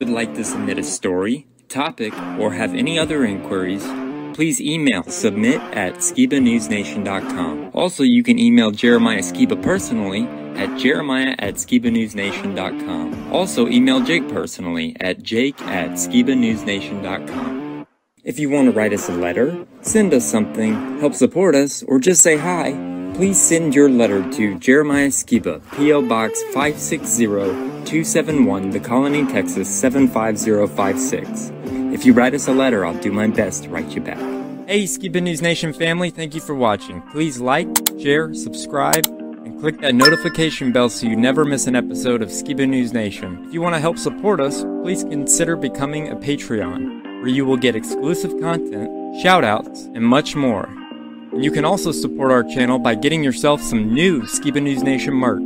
would like to submit a story, topic, or have any other inquiries, please email submit at skibanewsnation.com. Also, you can email Jeremiah Skiba personally at jeremiah at skibanewsnation.com. Also, email Jake personally at jake at skibanewsnation.com. If you want to write us a letter, send us something, help support us, or just say hi, please send your letter to Jeremiah Skiba, P.O. Box 560-271, The Colony, Texas 75056. If you write us a letter, I'll do my best to write you back. Hey, Skiba News Nation family, thank you for watching. Please like, share, subscribe, and click that notification bell so you never miss an episode of Skiba News Nation. If you want to help support us, please consider becoming a Patreon, where you will get exclusive content, shoutouts, and much more. And you can also support our channel by getting yourself some new Skiba News Nation merch.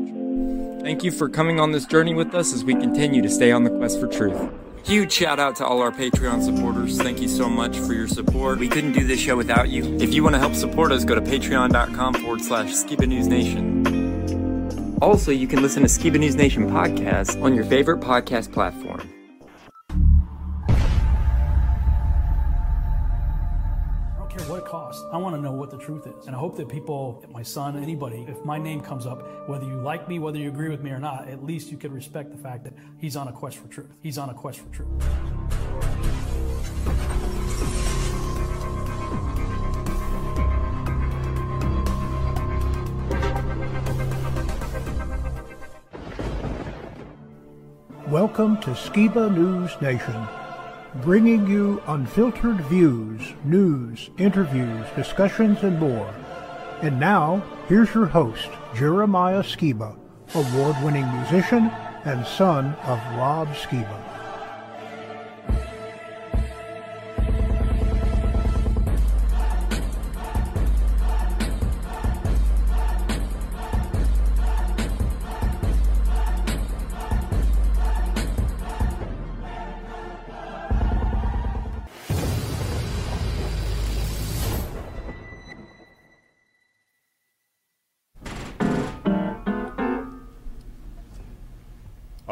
Thank you for coming on this journey with us as we continue to stay on the quest for truth. Huge shout out to all our Patreon supporters. Thank you so much for your support. We couldn't do this show without you. If you want to help support us, go to patreon.com forward slash Skiba News Nation. Also, you can listen to Skiba News Nation podcast on your favorite podcast platform. I want to know what the truth is. And I hope that people, my son, anybody, if my name comes up, whether you like me, whether you agree with me or not, at least you could respect the fact that he's on a quest for truth. He's on a quest for truth. Welcome to Skiba News Nation, bringing you unfiltered views, news, interviews, discussions, and more. And now, here's your host, Jeremiah Skiba, award winning musician and son of Rob Skiba.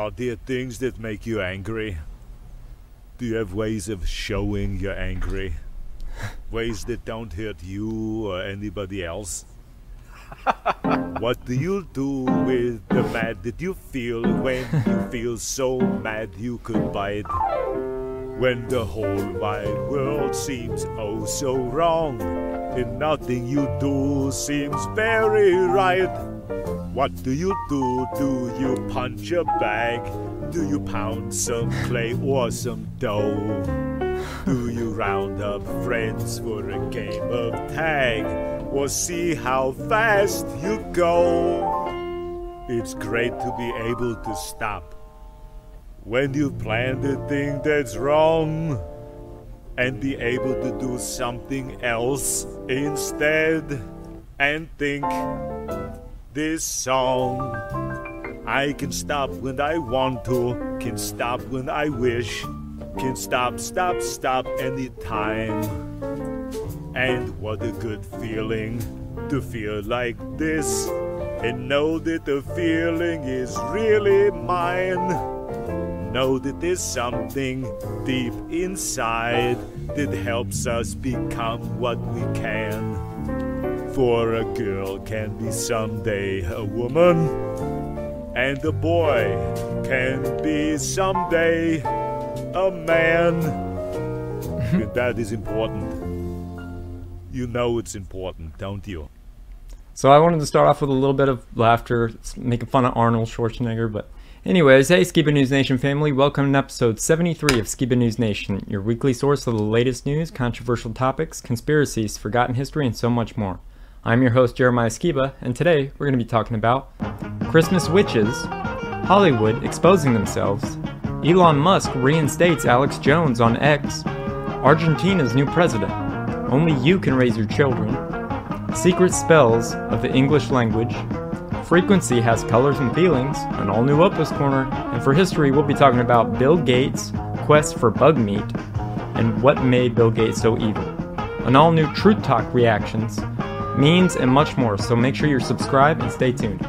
Are there things that make you angry? Do you have ways of showing you're angry? ways that don't hurt you or anybody else? what do you do with the mad that you feel when you feel so mad you could bite? When the whole wide world seems oh so wrong, and nothing you do seems very right. What do you do? Do you punch a bag? Do you pound some clay or some dough? Do you round up friends for a game of tag? Or see how fast you go? It's great to be able to stop when you plan a thing that's wrong and be able to do something else instead and think this song. I can stop when I want to, can stop when I wish, can stop, stop, stop anytime. And what a good feeling to feel like this and know that the feeling is really mine. Know that there's something deep inside that helps us become what we can. For a girl can be someday a woman, and a boy can be someday a man. That is important. You know it's important, don't you? So I wanted to start off with a little bit of laughter, making fun of Arnold Schwarzenegger, but anyways, hey Skiba News Nation family, welcome to episode 73 of Skiba News Nation, your weekly source of the latest news, controversial topics, conspiracies, forgotten history, and so much more. I'm your host Jeremiah Skiba, and today we're going to be talking about Christmas witches, Hollywood exposing themselves, Elon Musk reinstates Alex Jones on X, Argentina's new president, only you can raise your children, secret spells of the English language, frequency has colors and feelings, an all new Opus Corner, and for history, we'll be talking about Bill Gates' quest for bug meat and what made Bill Gates so evil. An all new Truth Talk reactions, memes, and much more, so make sure you're subscribed and stay tuned.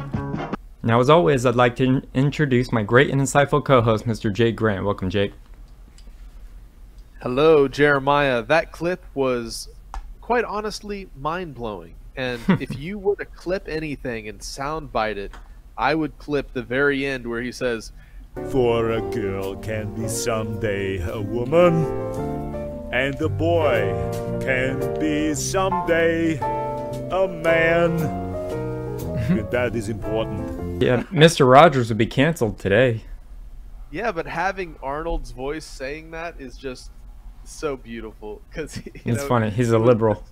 Now, as always, I'd like to in- introduce my great and insightful co host, Mr. Jake Grant. Welcome, Jake. Hello, Jeremiah. That clip was quite honestly mind blowing. And if you were to clip anything and soundbite it, I would clip the very end where he says, For a girl can be someday a woman, and a boy can be someday a man. that is important. Yeah, Mr. Rogers would be canceled today. Yeah, but having Arnold's voice saying that is just so beautiful because it's know, funny. He's a liberal,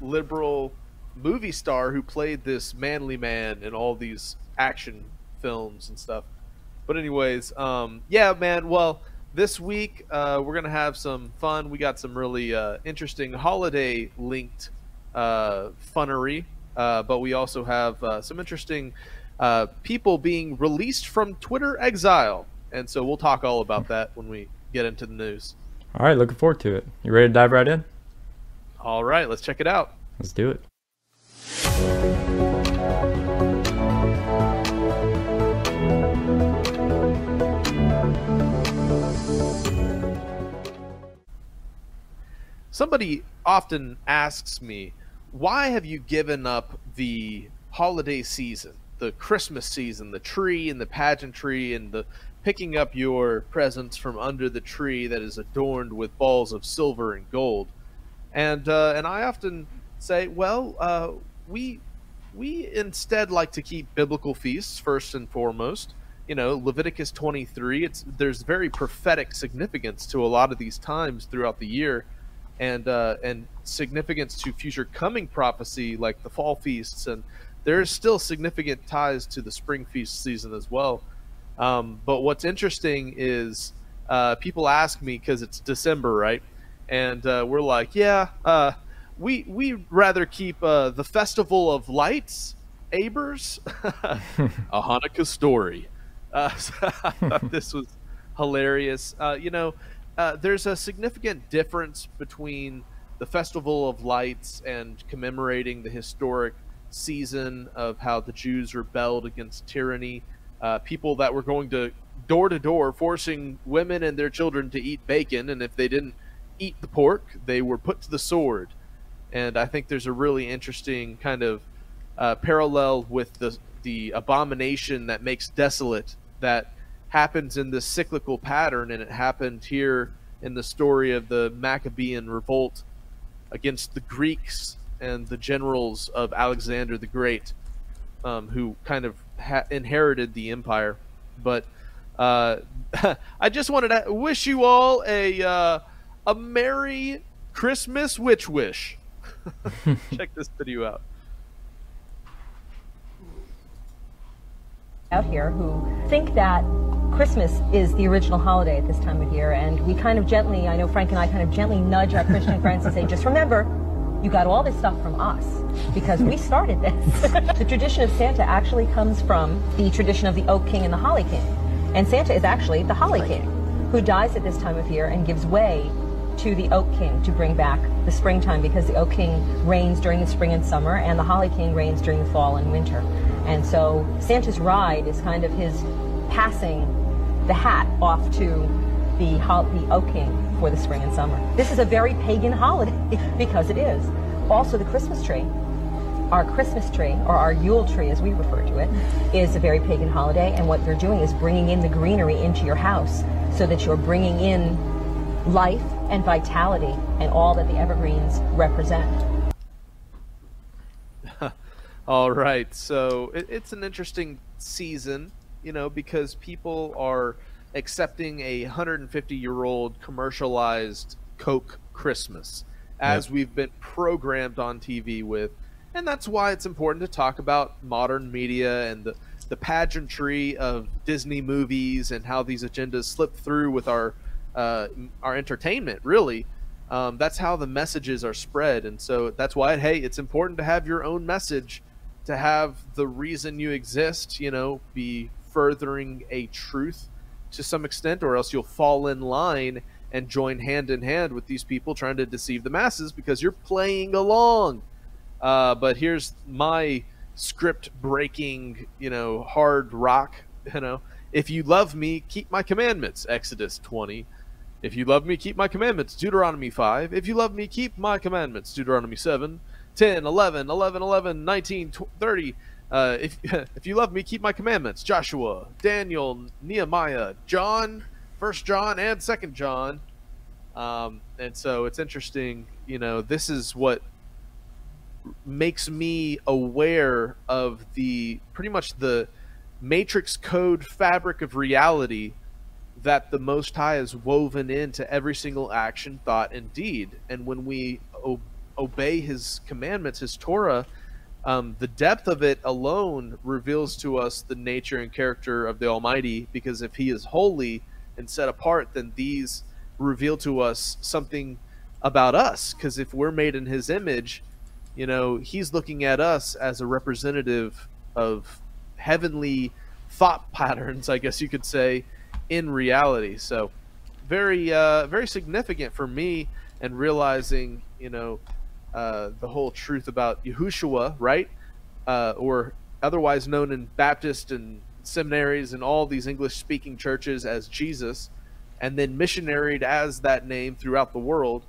liberal movie star who played this manly man in all these action films and stuff. But anyways, um, yeah, man. Well, this week uh, we're gonna have some fun. We got some really uh, interesting holiday linked uh, funnery, uh, but we also have uh, some interesting uh, people being released from Twitter exile, and so we'll talk all about that when we get into the news. All right, looking forward to it. You ready to dive right in? All right, let's check it out. Let's do it. Somebody often asks me, why have you given up the holiday season, the Christmas season, the tree and the pageantry and the picking up your presents from under the tree that is adorned with balls of silver and gold? And uh, and I often say, well, uh, we we instead like to keep biblical feasts first and foremost. You know, Leviticus 23. It's there's very prophetic significance to a lot of these times throughout the year, and uh, and significance to future coming prophecy like the fall feasts, and there's still significant ties to the spring feast season as well. Um, but what's interesting is uh, people ask me because it's December, right? And uh, we're like, yeah, uh, we we rather keep uh, the festival of lights, Abers, a Hanukkah story. Uh, so I thought this was hilarious. Uh, you know, uh, there's a significant difference between the festival of lights and commemorating the historic season of how the Jews rebelled against tyranny. Uh, people that were going to door to door forcing women and their children to eat bacon, and if they didn't eat the pork, they were put to the sword and I think there's a really interesting kind of uh, parallel with the the abomination that makes desolate that happens in this cyclical pattern, and it happened here in the story of the Maccabean revolt against the Greeks and the generals of Alexander the Great, um, who kind of ha- inherited the empire. But uh, I just wanted to wish you all a uh, a merry Christmas witch wish. Check this video out. Out here who think that Christmas is the original holiday at this time of year, and we kind of gently, I know Frank and I kind of gently nudge our Christian friends and say, just remember, you got all this stuff from us because we started this. the tradition of Santa actually comes from the tradition of the Oak King and the Holly King. And Santa is actually the Holly King who dies at this time of year and gives way to the Oak King to bring back the springtime because the Oak King reigns during the spring and summer and the Holly King reigns during the fall and winter. And so Santa's ride is kind of his passing the hat off to the, the Oak King for the spring and summer. This is a very pagan holiday because it is. Also the Christmas tree our Christmas tree, or our Yule tree as we refer to it, is a very pagan holiday. And what they're doing is bringing in the greenery into your house so that you're bringing in life and vitality and all that the evergreens represent. all right, so it, it's an interesting season, you know, because people are accepting a 150 year old commercialized Coke Christmas as yep. we've been programmed on TV with. And that's why it's important to talk about modern media and the, the pageantry of Disney movies and how these agendas slip through with our uh, our entertainment really. Um, that's how the messages are spread. And so that's why hey it's important to have your own message to have the reason you exist you know be furthering a truth to some extent or else you'll fall in line and join hand in hand with these people trying to deceive the masses because you're playing along. Uh, but here's my script breaking you know hard rock you know. If you love me keep my commandments. Exodus 20 If you love me, keep my commandments. Deuteronomy 5. If you love me, keep my commandments. Deuteronomy 7. 10, 11, 11, 11, 19, 30. Uh, if, if you love me, keep my commandments. Joshua, Daniel, Nehemiah, John, First John, and Second John. Um, and so it's interesting, you know, this is what makes me aware of the pretty much the matrix code fabric of reality that the Most High is woven into every single action, thought, and deed. And when we o- obey His commandments, His Torah, um, the depth of it alone reveals to us the nature and character of the Almighty. Because if He is holy and set apart, then these reveal to us something about us. Because if we're made in His image, you know, He's looking at us as a representative of heavenly thought patterns, I guess you could say in reality. So very uh, very significant for me and realizing you know uh, the whole truth about Yahushua, right? Uh, or otherwise known in Baptist and seminaries and all these English speaking churches as Jesus, and then missionaried as that name throughout the world.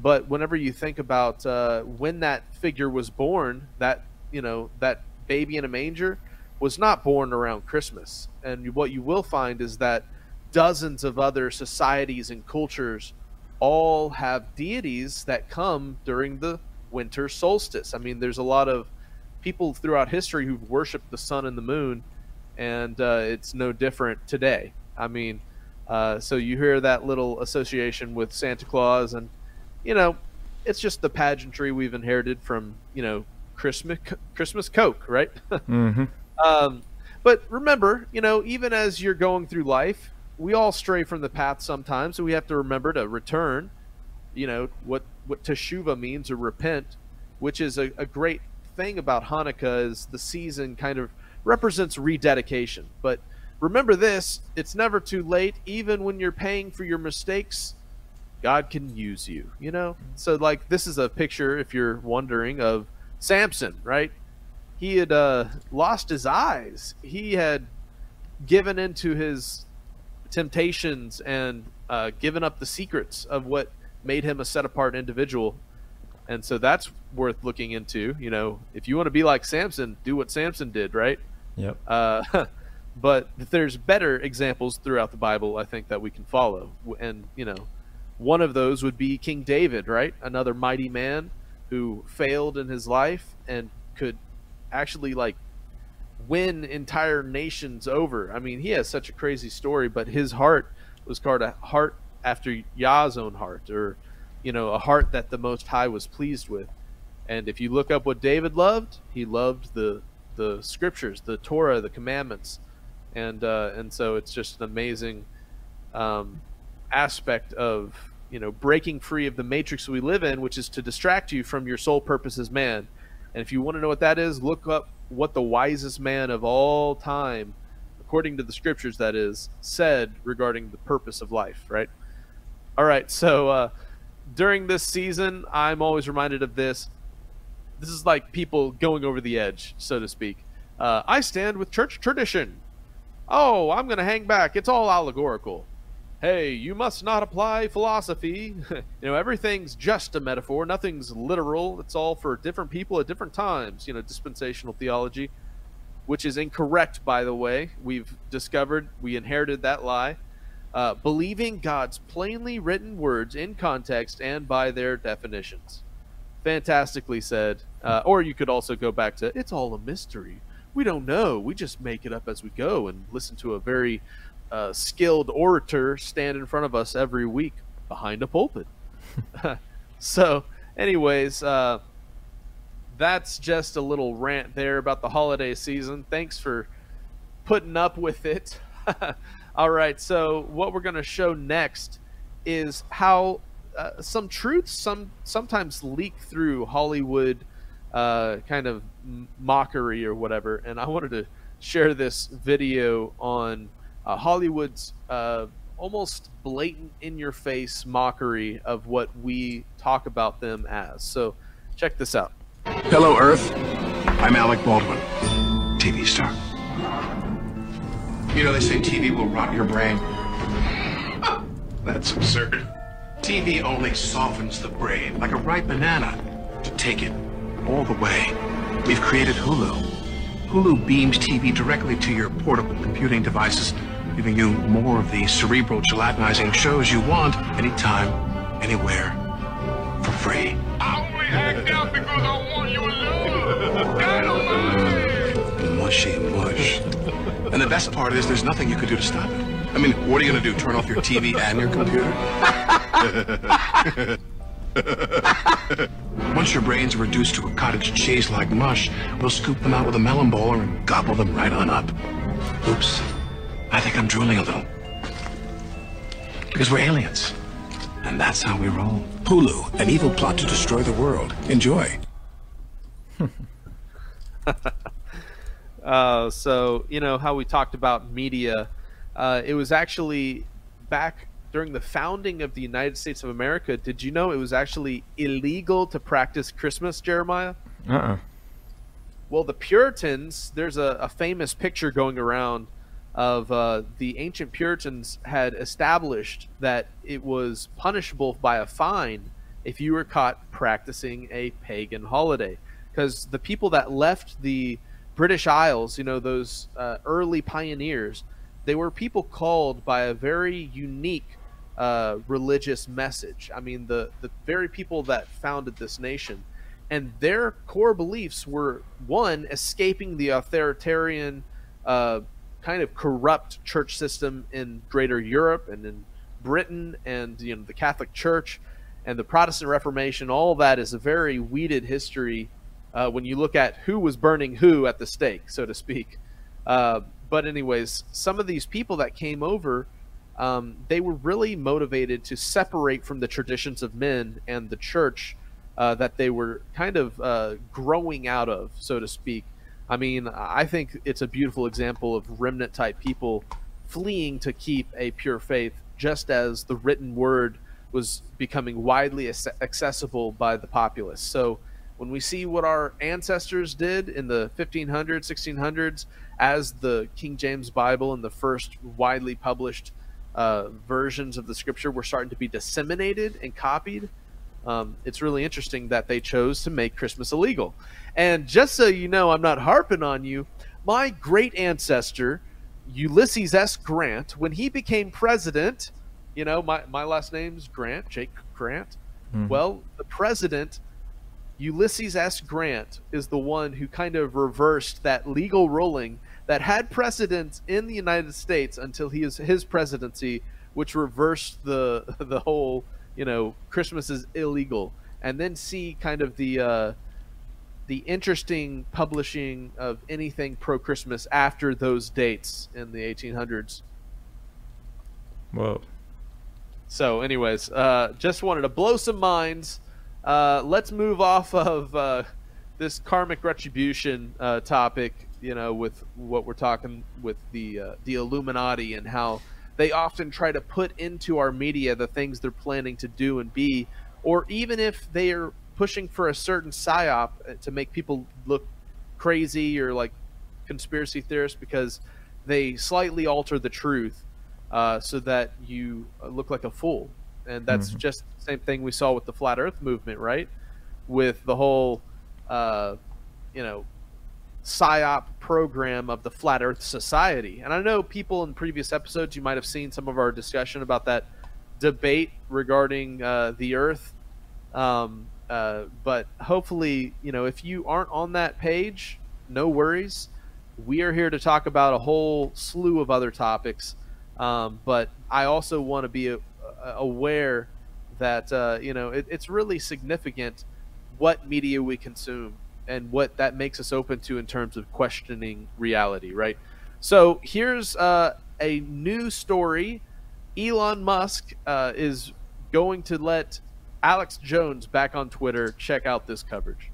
But whenever you think about uh, when that figure was born, that you know that baby in a manger was not born around Christmas. And what you will find is that dozens of other societies and cultures all have deities that come during the winter solstice. I mean, there's a lot of people throughout history who've worshipped the sun and the moon, and uh, it's no different today. I mean, uh, so you hear that little association with Santa Claus, and you know, it's just the pageantry we've inherited from you know Christmas Christmas Coke, right? Mm-hmm. um, but remember, you know, even as you're going through life, we all stray from the path sometimes, so we have to remember to return. You know what what teshuva means or repent, which is a, a great thing about Hanukkah is the season kind of represents rededication. But remember this: it's never too late. Even when you're paying for your mistakes, God can use you. You know. So like this is a picture, if you're wondering, of Samson, right? He had uh, lost his eyes. He had given into his temptations and uh, given up the secrets of what made him a set apart individual. And so that's worth looking into. You know, if you want to be like Samson, do what Samson did, right? Yep. Uh, but there's better examples throughout the Bible, I think, that we can follow. And, you know, one of those would be King David, right? Another mighty man who failed in his life and could actually, like, win entire nations over. I mean, he has such a crazy story, but his heart was called a heart after Yah's own heart, or you know, a heart that the Most High was pleased with. And if you look up what David loved, he loved the the scriptures, the Torah, the commandments, and uh, and so it's just an amazing um, aspect of you know breaking free of the matrix we live in, which is to distract you from your sole purpose as man. And if you want to know what that is, look up what the wisest man of all time, according to the scriptures, that is, said regarding the purpose of life, right? All right, so uh, during this season, I'm always reminded of this. This is like people going over the edge, so to speak. Uh, I stand with church tradition. Oh, I'm going to hang back. It's all allegorical. Hey, you must not apply philosophy. you know, everything's just a metaphor. Nothing's literal. It's all for different people at different times. You know, dispensational theology, which is incorrect, by the way. We've discovered we inherited that lie. Uh, believing God's plainly written words in context and by their definitions. Fantastically said. Uh, or you could also go back to it's all a mystery. We don't know. We just make it up as we go and listen to a very uh, skilled orator stand in front of us every week behind a pulpit. so, anyways, uh, that's just a little rant there about the holiday season. Thanks for putting up with it. All right, so what we're going to show next is how uh, some truths some sometimes leak through Hollywood uh, kind of mockery or whatever, and I wanted to share this video on uh, Hollywood's uh, almost blatant, in-your-face mockery of what we talk about them as. So, check this out. Hello, Earth. I'm Alec Baldwin, TV star. You know, they say TV will rot your brain. That's absurd. TV only softens the brain like a ripe banana. To take it all the way, we've created Hulu. Hulu beams TV directly to your portable computing devices, giving you more of the cerebral gelatinizing shows you want anytime, anywhere, for free. I only act out because I want love. Dynamite! Mushy mush. And the best part is there's nothing you can do to stop it. I mean, what are you gonna do? Turn off your TV and your computer? Once your brains are reduced to a cottage cheese like mush, we'll scoop them out with a melon baller and gobble them right on up. Oops. I think I'm drooling a little. Because we're aliens. And that's how we roll. Hulu, an evil plot to destroy the world. Enjoy. Uh, so you know how we talked about media. Uh, it was actually back during the founding of the United States of America. Did you know it was actually illegal to practice Christmas, Jeremiah? Uh-uh. Well, the Puritans. There's a, a famous picture going around of uh, the ancient Puritans had established that it was punishable by a fine if you were caught practicing a pagan holiday, because the people that left the British Isles, you know, those uh, early pioneers, they were people called by a very unique uh, religious message. I mean, the the very people that founded this nation, and their core beliefs were one, escaping the authoritarian, uh, kind of corrupt church system in Greater Europe and in Britain, and you know the Catholic Church and the Protestant Reformation. All that is a very weeded history uh, when you look at who was burning who at the stake, so to speak. Uh, but anyways, some of these people that came over, um, they were really motivated to separate from the traditions of men and the church uh, that they were kind of uh, growing out of, so to speak. I mean, I think it's a beautiful example of remnant type people fleeing to keep a pure faith, just as the written word was becoming widely accessible by the populace. So when we see what our ancestors did in the 1500s, 1600s, as the King James Bible and the first widely published uh, versions of the scripture were starting to be disseminated and copied, um, it's really interesting that they chose to make Christmas illegal. And just so you know, I'm not harping on you, my great ancestor, Ulysses S. Grant, when he became president, you know, my, my last name's Grant, Jake Grant. Mhm. Well, the president Ulysses S. Grant is the one who kind of reversed that legal ruling that had precedence in the United States until he is his presidency, which reversed the the whole you know Christmas is illegal, and then see kind of the uh, the interesting publishing of anything pro Christmas after those dates in the 1800s. Whoa. So, anyways, uh, just wanted to blow some minds. Uh, let's move off of uh, this karmic retribution uh, topic. You know, with what we're talking with the uh, the Illuminati and how they often try to put into our media the things they're planning to do and be, or even if they are pushing for a certain psyop uh, to make people look crazy or like conspiracy theorists because they slightly alter the truth uh, so that you uh, look like a fool. And that's Mhm. just the same thing we saw with the flat Earth movement, right? With the whole, uh, you know, psyop program of the Flat Earth Society. And I know people in previous episodes, you might have seen some of our discussion about that debate regarding uh, the Earth. Um, uh, but hopefully, you know, if you aren't on that page, no worries. We are here to talk about a whole slew of other topics. Um, but I also want to be uh, aware that uh, you know it, it's really significant what media we consume and what that makes us open to in terms of questioning reality, right? So here's uh, a new story. Elon Musk uh, is going to let Alex Jones back on Twitter check out this coverage.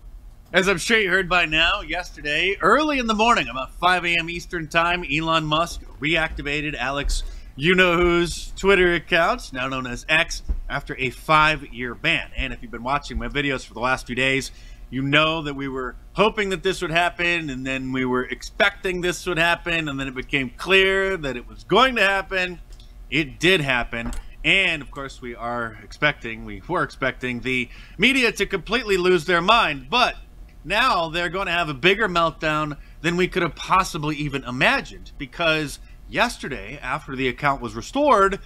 As I'm sure you heard by now, yesterday, early in the morning, about 5 a.m. Eastern Time, Elon Musk reactivated Alex You Know Who's Twitter account, now known as X, after a five year ban. And if you've been watching my videos for the last few days, you know that we were hoping that this would happen, and then we were expecting this would happen, and then it became clear that it was going to happen. It did happen. And of course, we are expecting, we were expecting the media to completely lose their mind. But now they're going to have a bigger meltdown than we could have possibly even imagined. Because yesterday, after the account was restored,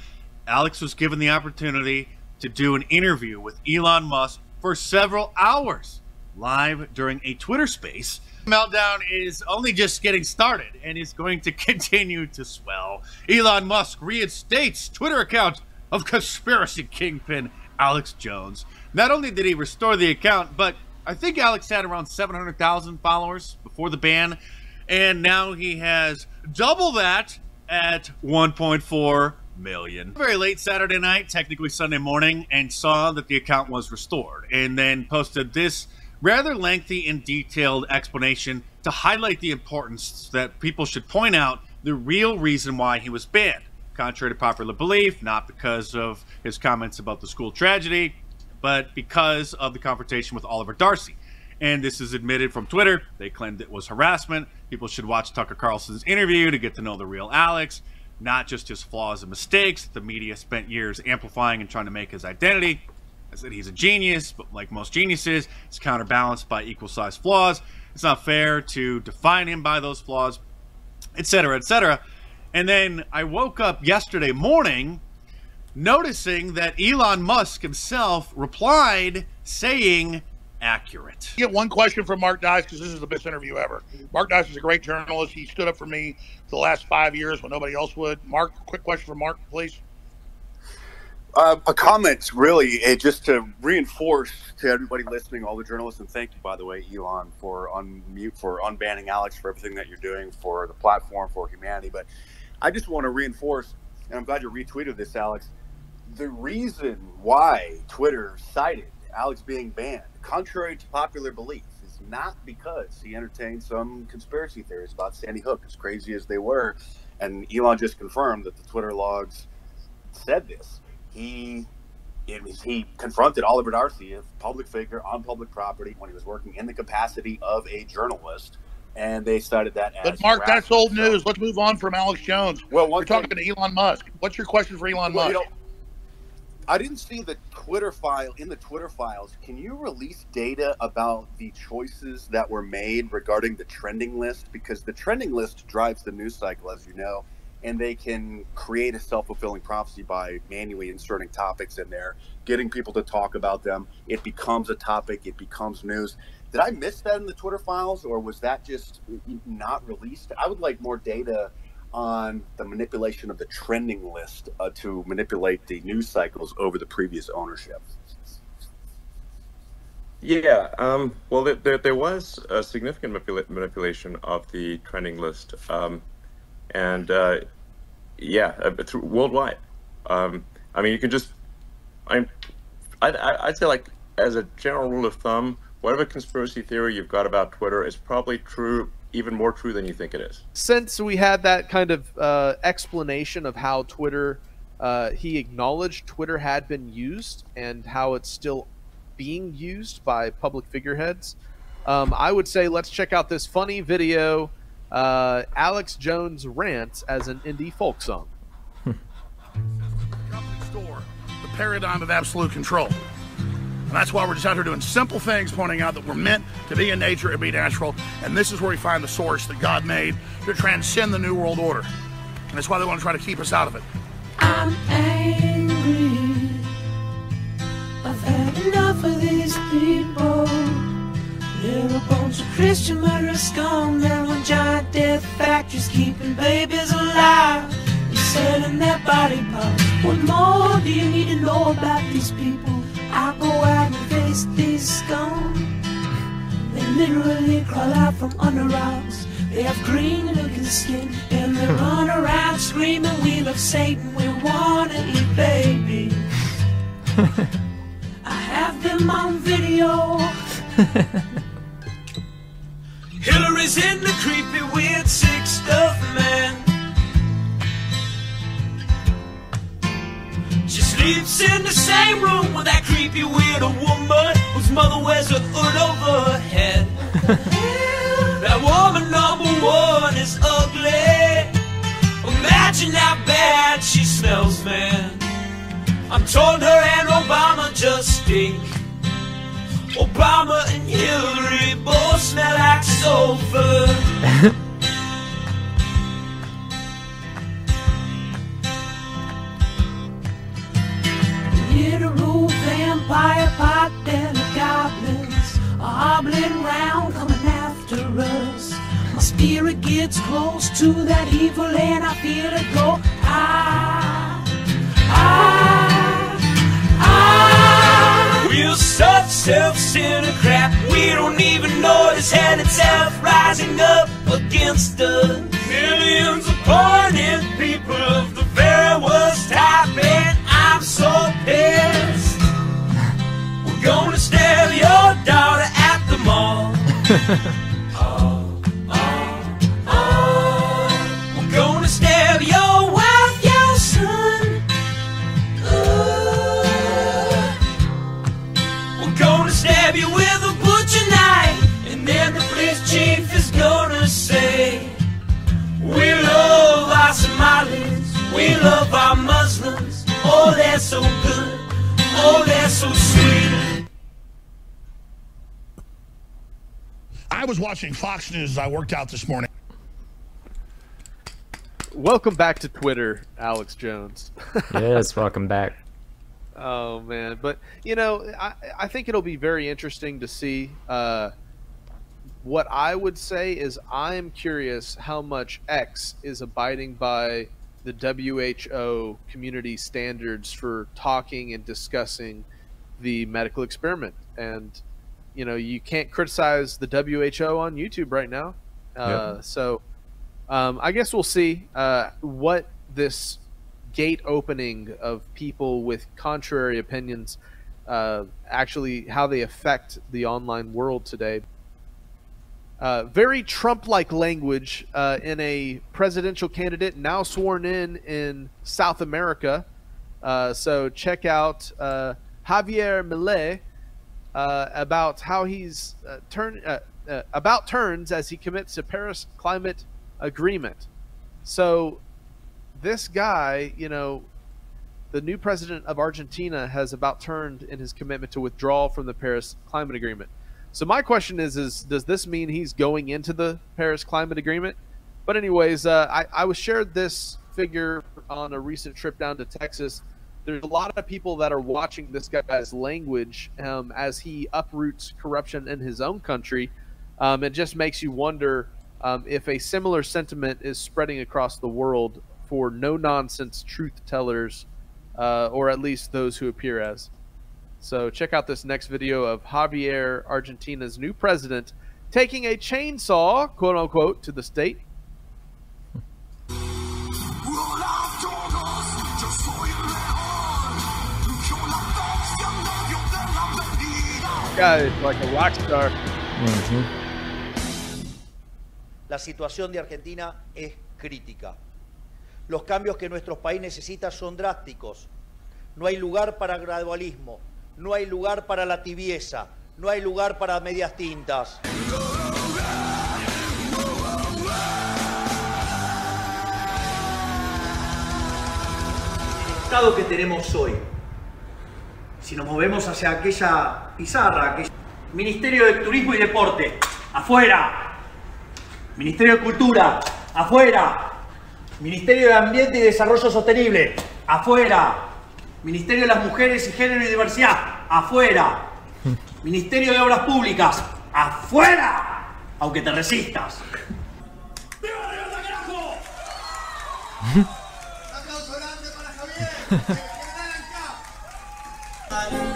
Alex was given the opportunity to do an interview with Elon Musk for several hours live during a Twitter space. Meltdown is only just getting started and is going to continue to swell. Elon Musk reinstates Twitter account of conspiracy kingpin Alex Jones. Not only did he restore the account, but I think Alex had around 700,000 followers before the ban, and now he has double that at 1.4 million. Very late Saturday night, technically Sunday morning, and saw that the account was restored, and then posted this rather lengthy and detailed explanation to highlight the importance that people should point out the real reason why he was banned. Contrary to popular belief, not because of his comments about the school tragedy, but because of the confrontation with Oliver Darcy. And this is admitted from Twitter. They claimed it was harassment. People should watch Tucker Carlson's interview to get to know the real Alex, not just his flaws and mistakes that the media spent years amplifying and trying to make his identity. I said he's a genius, but like most geniuses, it's counterbalanced by equal sized flaws. It's not fair to define him by those flaws, etc., etc. And then I woke up yesterday morning noticing that Elon Musk himself replied saying accurate. Get one question from Mark Dice because this is the best interview ever. Mark Dice is a great journalist. He stood up for me the last five years when nobody else would. Mark, quick question for Mark, please. Uh, a comment, really, uh, just to reinforce to everybody listening, all the journalists, and thank you, by the way, Elon, for unmute, for unbanning Alex, for everything that you're doing for the platform, for humanity. But I just want to reinforce, and I'm glad you retweeted this, Alex. The reason why Twitter cited Alex being banned, contrary to popular belief, is not because he entertained some conspiracy theories about Sandy Hook, as crazy as they were. And Elon just confirmed that the Twitter logs said this he he confronted Oliver Darcy, a public figure on public property, when he was working in the capacity of a journalist, and they cited that as. But Mark, that's old news. Let's move on from Alex Jones. Well, we're talking to Elon Musk. What's your question for Elon well, Musk? You know, I didn't see the Twitter file in the Twitter files. Can you release data about the choices that were made regarding the trending list? Because the trending list drives the news cycle, as you know and they can create a self-fulfilling prophecy by manually inserting topics in there getting people to talk about them. It becomes a topic it becomes news. Did i miss that in the twitter files or was that just not released? I would like more data on the manipulation of the trending list uh, to manipulate the news cycles over the previous ownership. Yeah, um, well, there, there was a significant manipula- manipulation of the trending list. Um, and uh, yeah, uh, through, worldwide. Um, I mean, you can just, I'm, I'd, I'd say like as a general rule of thumb, whatever conspiracy theory you've got about Twitter is probably true, even more true than you think it is. Since we had that kind of uh, explanation of how Twitter, uh, he acknowledged Twitter had been used and how it's still being used by public figureheads. Um, I would say let's check out this funny video uh, Alex Jones rants as an indie folk song. store, the paradigm of absolute control. And that's why we're just out here doing simple things, pointing out that we're meant to be in nature and be natural. And this is where we find the source that God made to transcend the New World Order. And that's why they want to try to keep us out of it. I'm angry. I've had enough of these people. They're a bunch of Christian murderers scum. They're on giant death factories keeping babies alive. You're selling their body parts. What more do you need to know about these people? I go out and face these scum. They literally crawl out from under rocks. They have green looking skin and they run around screaming, We love Satan, we wanna eat babies. I have them on video. Hillary's in the creepy, weird, sick stuff, man. She sleeps in the same room with that creepy, weird woman whose mother wears a hood over her head. that woman number one is ugly. Imagine how bad she smells, man. I'm told her and Obama just stink. Obama and Hillary both smell like sulfur. Literal vampire pot and goblins are hobbling round coming after us. My spirit gets close to that evil and I feel it go. Ah, ah, We're such self-centered crap. We don't even notice hell itself rising up against us. Millions of pointed people of the very worst type, and I'm so pissed. We're gonna stab your daughter at the mall. stab you with a butcher knife, and then the police chief is gonna say, We love our Somalis, we love our Muslims. Oh, they're so good, oh, they're so sweet. I was watching Fox News as I worked out this morning. Welcome back to Twitter, Alex Jones. yes, welcome back. Oh man, but you know, I, I think it'll be very interesting to see. Uh, what I would say is, I'm curious how much X is abiding by the WHO community standards for talking and discussing the medical experiment. And you know, you can't criticize the WHO on YouTube right now. Uh, So, um, I guess we'll see uh, what this gate opening of people with contrary opinions uh, actually how they affect the online world today. Uh, very Trump-like language uh, in a presidential candidate now sworn in in South America. Uh, so check out uh, Javier Milei uh, about how he's turn about turns as he commits to Paris climate agreement. So this guy, you know, the new president of Argentina has about turned in his commitment to withdraw from the Paris climate agreement. So my question is: Is does this mean he's going into the Paris climate agreement? But anyways, uh, I, I was shared this figure on a recent trip down to Texas. There's a lot of people that are watching this guy's language um, as he uproots corruption in his own country. Um, it just makes you wonder um, if a similar sentiment is spreading across the world for no nonsense truth tellers, uh, or at least those who appear as. So check out this next video of Javier, Argentina's new president, taking a chainsaw, quote unquote, to the state. Guy like a rock star. La situación de Argentina es crítica. Los cambios que nuestro país necesita son drásticos. No hay lugar para gradualismo, no hay lugar para la tibieza, no hay lugar para medias tintas. El estado que tenemos hoy, si nos movemos hacia aquella pizarra, aquel Ministerio de Turismo y Deporte, afuera. Ministerio de Cultura, afuera. Ministerio de Ambiente y Desarrollo Sostenible, afuera. Ministerio de las Mujeres y Género y Diversidad, afuera. Ministerio de Obras Públicas, afuera. Aunque te resistas.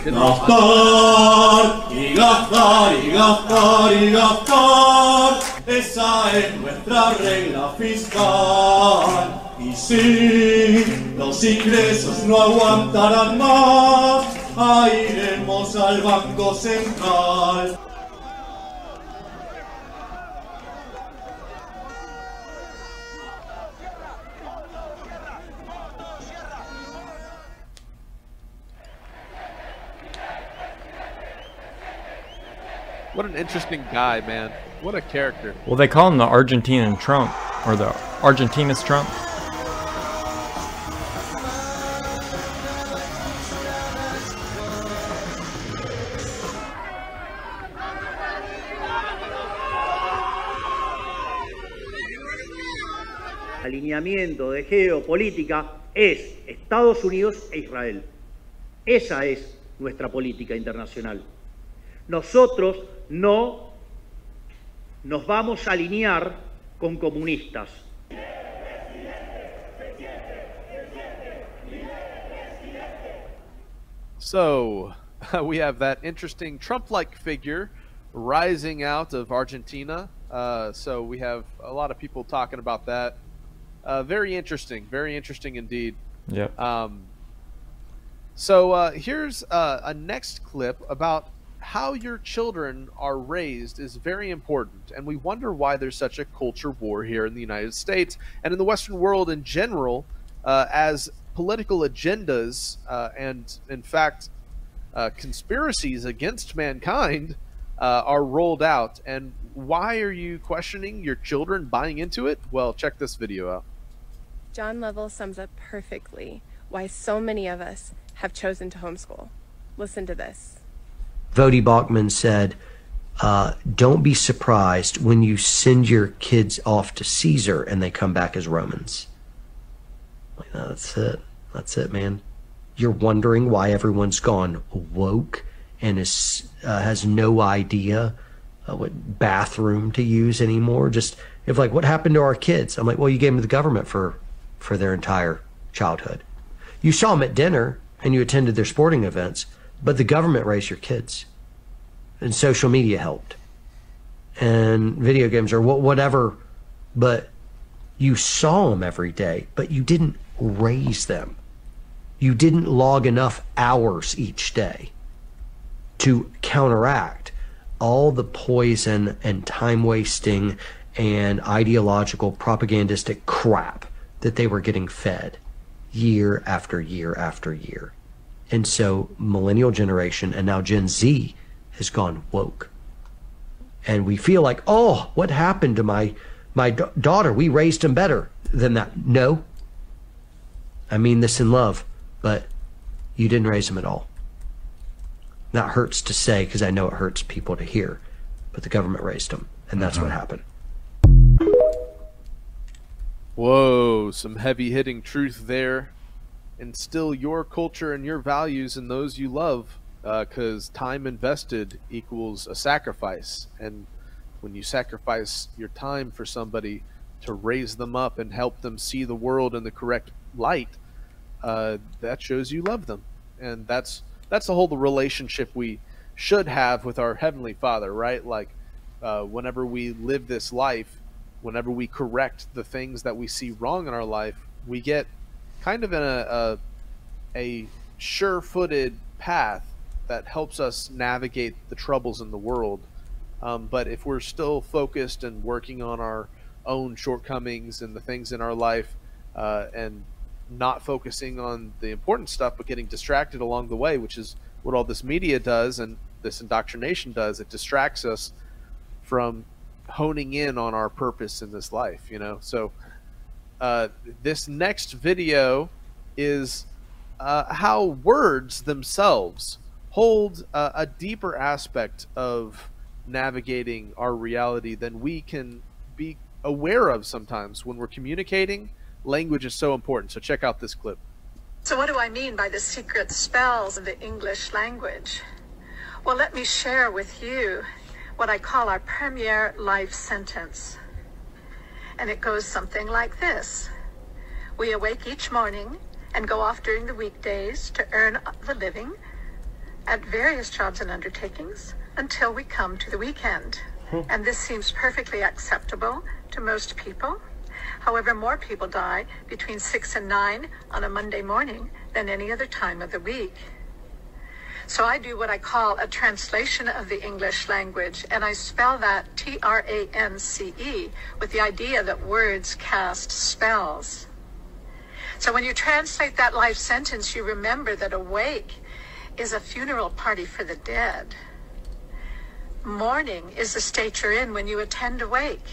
Gastar y gastar y gastar y gastar, esa es nuestra regla fiscal. Y si los ingresos no aguantarán más, ahí iremos al Banco Central. What an interesting guy, man. What a character. Well, they call him the Argentinian Trump, or the Argentina's Trump. alineamiento de geopolítica es Estados Unidos e Israel. Esa es nuestra política internacional. Nosotros no nos vamos a alinear con comunistas. So, we have that interesting Trump like figure rising out of Argentina. Uh, so, we have a lot of people talking about that. Uh, very interesting. Very interesting indeed. Yep. Um, so, uh, here's uh, a next clip about how your children are raised is very important. And we wonder why there's such a culture war here in the United States and in the Western world in general, uh, as political agendas uh, and, in fact, uh, conspiracies against mankind uh, are rolled out. And why are you questioning your children buying into it? Well, check this video out. John Lovell sums up perfectly why so many of us have chosen to homeschool. Listen to this. Voddie Baucham said, uh, Don't be surprised when you send your kids off to Caesar and they come back as Romans. Like, that's it. That's it, man. You're wondering why everyone's gone woke and is, uh, has no idea uh, what bathroom to use anymore. Just if like, what happened to our kids? I'm like, well, you gave them to the government for for their entire childhood. You saw them at dinner and you attended their sporting events, but the government raised your kids, and social media helped, and video games or whatever. But you saw them every day, but you didn't raise them. You didn't log enough hours each day to counteract all the poison and time wasting and ideological propagandistic crap that they were getting fed year after year after year. And so, millennial generation and now Gen Z has gone woke. And we feel like, oh, what happened to my my da- daughter? We raised him better than that. No, I mean this in love, but you didn't raise him at all. That hurts to say because I know it hurts people to hear, but the government raised him, and that's what uh-huh. happened. Whoa, some heavy hitting truth there. Instill your culture and your values in those you love, because time invested equals a sacrifice. And when you sacrifice your time for somebody to raise them up and help them see the world in the correct light, uh, that shows you love them. And that's that's the whole the relationship we should have with our heavenly Father, right? Like uh, whenever we live this life, whenever we correct the things that we see wrong in our life, we get kind of in a a, a sure-footed path that helps us navigate the troubles in the world. Um, but if we're still focused and working on our own shortcomings and the things in our life, uh, and not focusing on the important stuff, but getting distracted along the way, which is what all this media does and this indoctrination does. It distracts us from honing in on our purpose in this life, you know? So, uh, this next video is uh, how words themselves hold uh, a deeper aspect of navigating our reality than we can be aware of sometimes when we're communicating. Language is so important. So, check out this clip. So, what do I mean by the secret spells of the English language? Well, let me share with you what I call our premier life sentence. And it goes something like this We awake each morning and go off during the weekdays to earn the living at various jobs and undertakings until we come to the weekend. Hmm. And this seems perfectly acceptable to most people. However, more people die between 6 and 9 on a Monday morning than any other time of the week. So I do what I call a translation of the English language, and I spell that T R A N C E with the idea that words cast spells. So when you translate that life sentence, you remember that awake is a funeral party for the dead. Mourning is the state you're in when you attend a wake.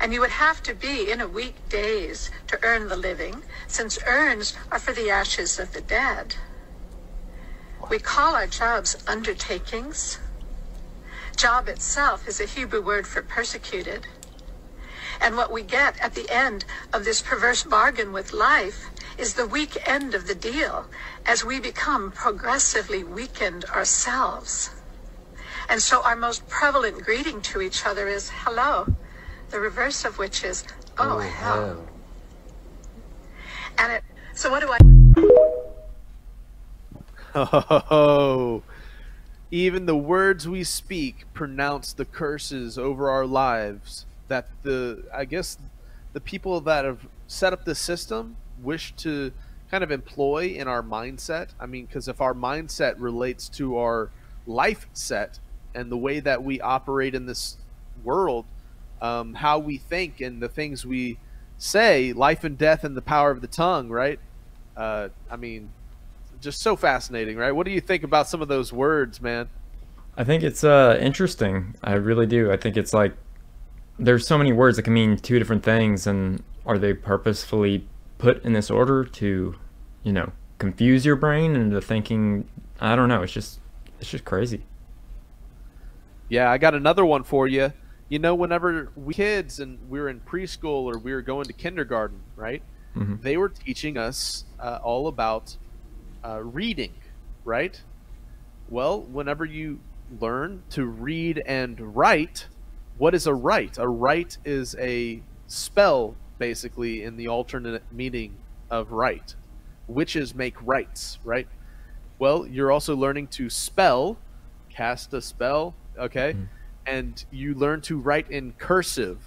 And you would have to be in a weekdays to earn the living, since urns are for the ashes of the dead. We call our jobs undertakings. Job itself is a Hebrew word for persecuted. And what we get at the end of this perverse bargain with life is the weak end of the deal as we become progressively weakened ourselves. And so our most prevalent greeting to each other is hello, the reverse of which is oh, oh hell. And it, so what do I Oh, even the words we speak pronounce the curses over our lives that the I guess the people that have set up the system wish to kind of employ in our mindset. I mean, because if our mindset relates to our life set and the way that we operate in this world, um, how we think and the things we say, life and death and the power of the tongue, right? Uh, I mean, just so fascinating, right? What do you think about some of those words, man? I think it's uh, interesting. I really do. I think it's like there's so many words that can mean two different things, and are they purposefully put in this order to, you know, confuse your brain into thinking? I don't know. It's just it's just crazy. Yeah, I got another one for you. You know, whenever we kids and we were in preschool or we were going to kindergarten, right? Mhm. They were teaching us uh, all about uh, reading, right? Well, whenever you learn to read and write, what is a write? A write is a spell, basically, in the alternate meaning of right. Witches make rites, right? Well, you're also learning to spell, cast a spell, okay? And you learn to write in cursive.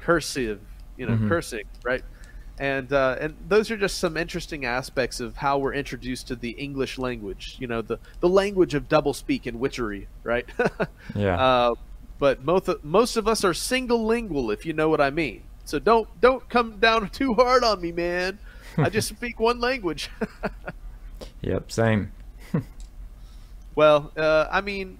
Cursive, you know, Mhm. cursing, right? And uh, and those are just some interesting aspects of how we're introduced to the English language. You know, the the language of doublespeak and witchery, right? Yeah. Uh, but most of, most of us are single lingual, if you know what I mean. So don't don't come down too hard on me, man. I just speak one language. Yep. Same. Well, uh, I mean,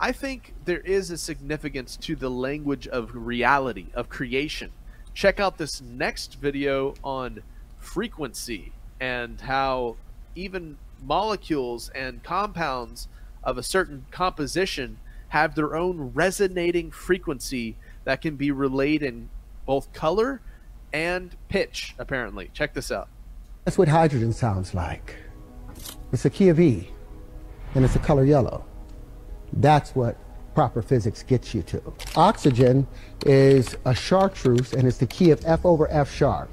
I think there is a significance to the language of reality, of creation. Check out this next video on frequency and how even molecules and compounds of a certain composition have their own resonating frequency that can be relayed in both color and pitch, apparently. Check this out. That's what hydrogen sounds like. It's a key of E, and it's a color yellow. That's what proper physics gets you to. Oxygen is a chartreuse, and it's the key of F over F sharp.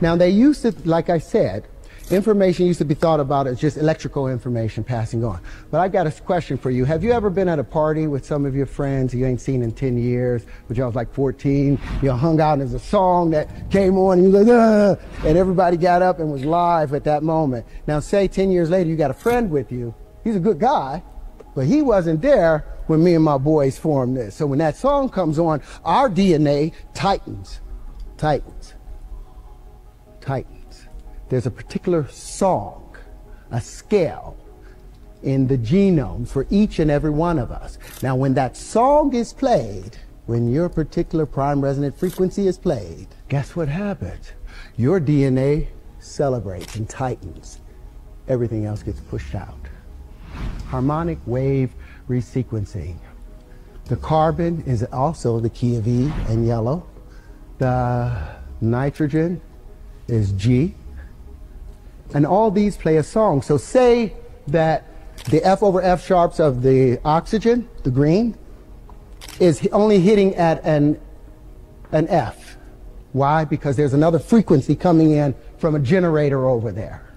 Now, they used to, like I said, information used to be thought about as just electrical information passing on. But I've got a question for you. Have you ever been at a party with some of your friends you ain't seen in 10 years, but y'all was like 14, you hung out and there's a song that came on and you like, "Ugh," and everybody got up and was live at that moment. Now say 10 years later you got a friend with you. He's a good guy, but he wasn't there when me and my boys formed this. So when that song comes on, our DNA tightens, tightens, tightens. There's a particular song, a scale in the genome for each and every one of us. Now, when that song is played, when your particular prime resonant frequency is played, guess what happens? Your DNA celebrates and tightens. Everything else gets pushed out. Harmonic wave resequencing. The carbon is also the key of E and yellow. The nitrogen is G. And all these play a song. So say that the F over F sharps of the oxygen, the green, is only hitting at an, an F. Why? Because there's another frequency coming in from a generator over there.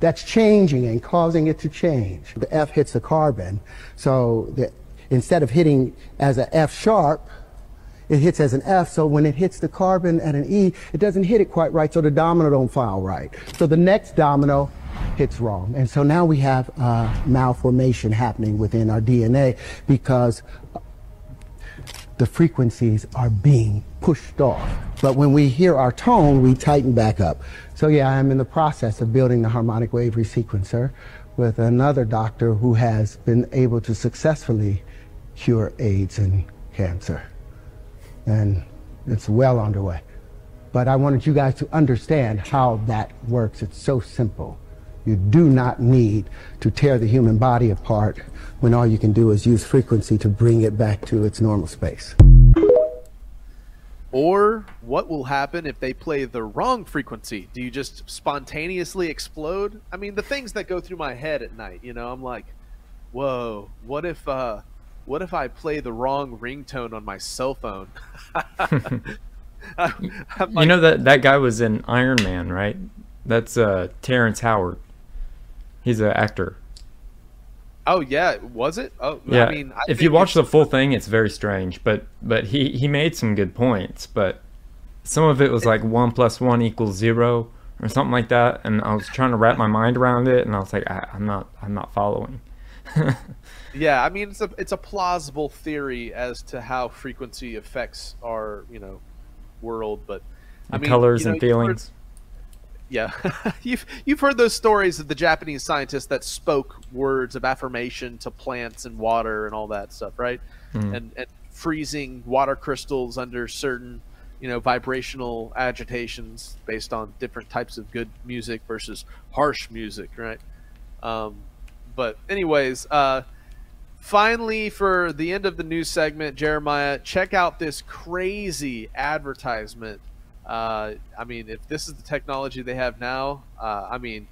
That's changing and causing it to change. The F hits the carbon. So the, instead of hitting as a F sharp, it hits as an F, so when it hits the carbon at an E, it doesn't hit it quite right, so the domino don't file right. So the next domino hits wrong. And so now we have uh, malformation happening within our DNA because the frequencies are being pushed off. But when we hear our tone, we tighten back up. So yeah, I'm in the process of building the harmonic wave resequencer with another doctor who has been able to successfully cure AIDS and cancer. And it's well underway. But I wanted you guys to understand how that works. It's so simple. You do not need to tear the human body apart when all you can do is use frequency to bring it back to its normal space. Or what will happen if they play the wrong frequency? Do you just spontaneously explode? I mean, the things that go through my head at night, you know, I'm like, whoa, what if, uh, what if I play the wrong ringtone on my cell phone? you know that that guy was in Iron Man, right? That's uh Terrence Howard. He's an actor. Oh yeah, was it? Oh Yeah. I mean, I if you watch the full thing, it's very strange, but but he he made some good points, but some of it was like one plus one equals zero or something like that, and I was trying to wrap my mind around it, and I was like, I, I'm not I'm not following. Yeah, I mean it's a it's a plausible theory as to how frequency affects our you know world, but I mean colors you know, and feelings. Yeah, you've you've heard those stories of the Japanese scientists that spoke words of affirmation to plants and water and all that stuff, right? Mhm. And and freezing water crystals under certain you know vibrational agitations based on different types of good music versus harsh music, right? Um, but anyways, uh, finally for the end of the news segment, Jeremiah, check out this crazy advertisement. Uh, I mean, if this is the technology they have now, uh, I mean,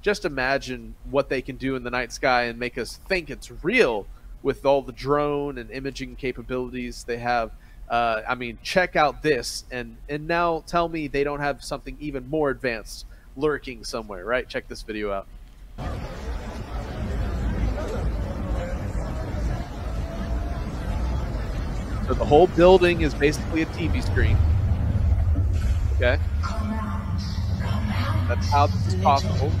just imagine what they can do in the night sky and make us think it's real with all the drone and imaging capabilities they have. Uh, I mean, check out this, and and now tell me they don't have something even more advanced lurking somewhere, right? Check this video out. So the whole building is basically a TV screen. Okay. That's how this is possible.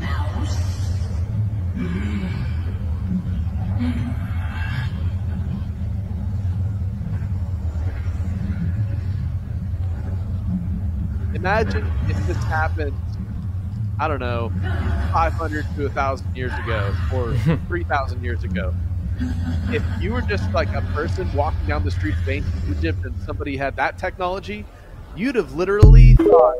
Imagine if this happened, I don't know, 500 to 1,000 years ago or 3,000 years ago. If you were just like a person walking down the streets of ancient Egypt and somebody had that technology, you'd have literally thought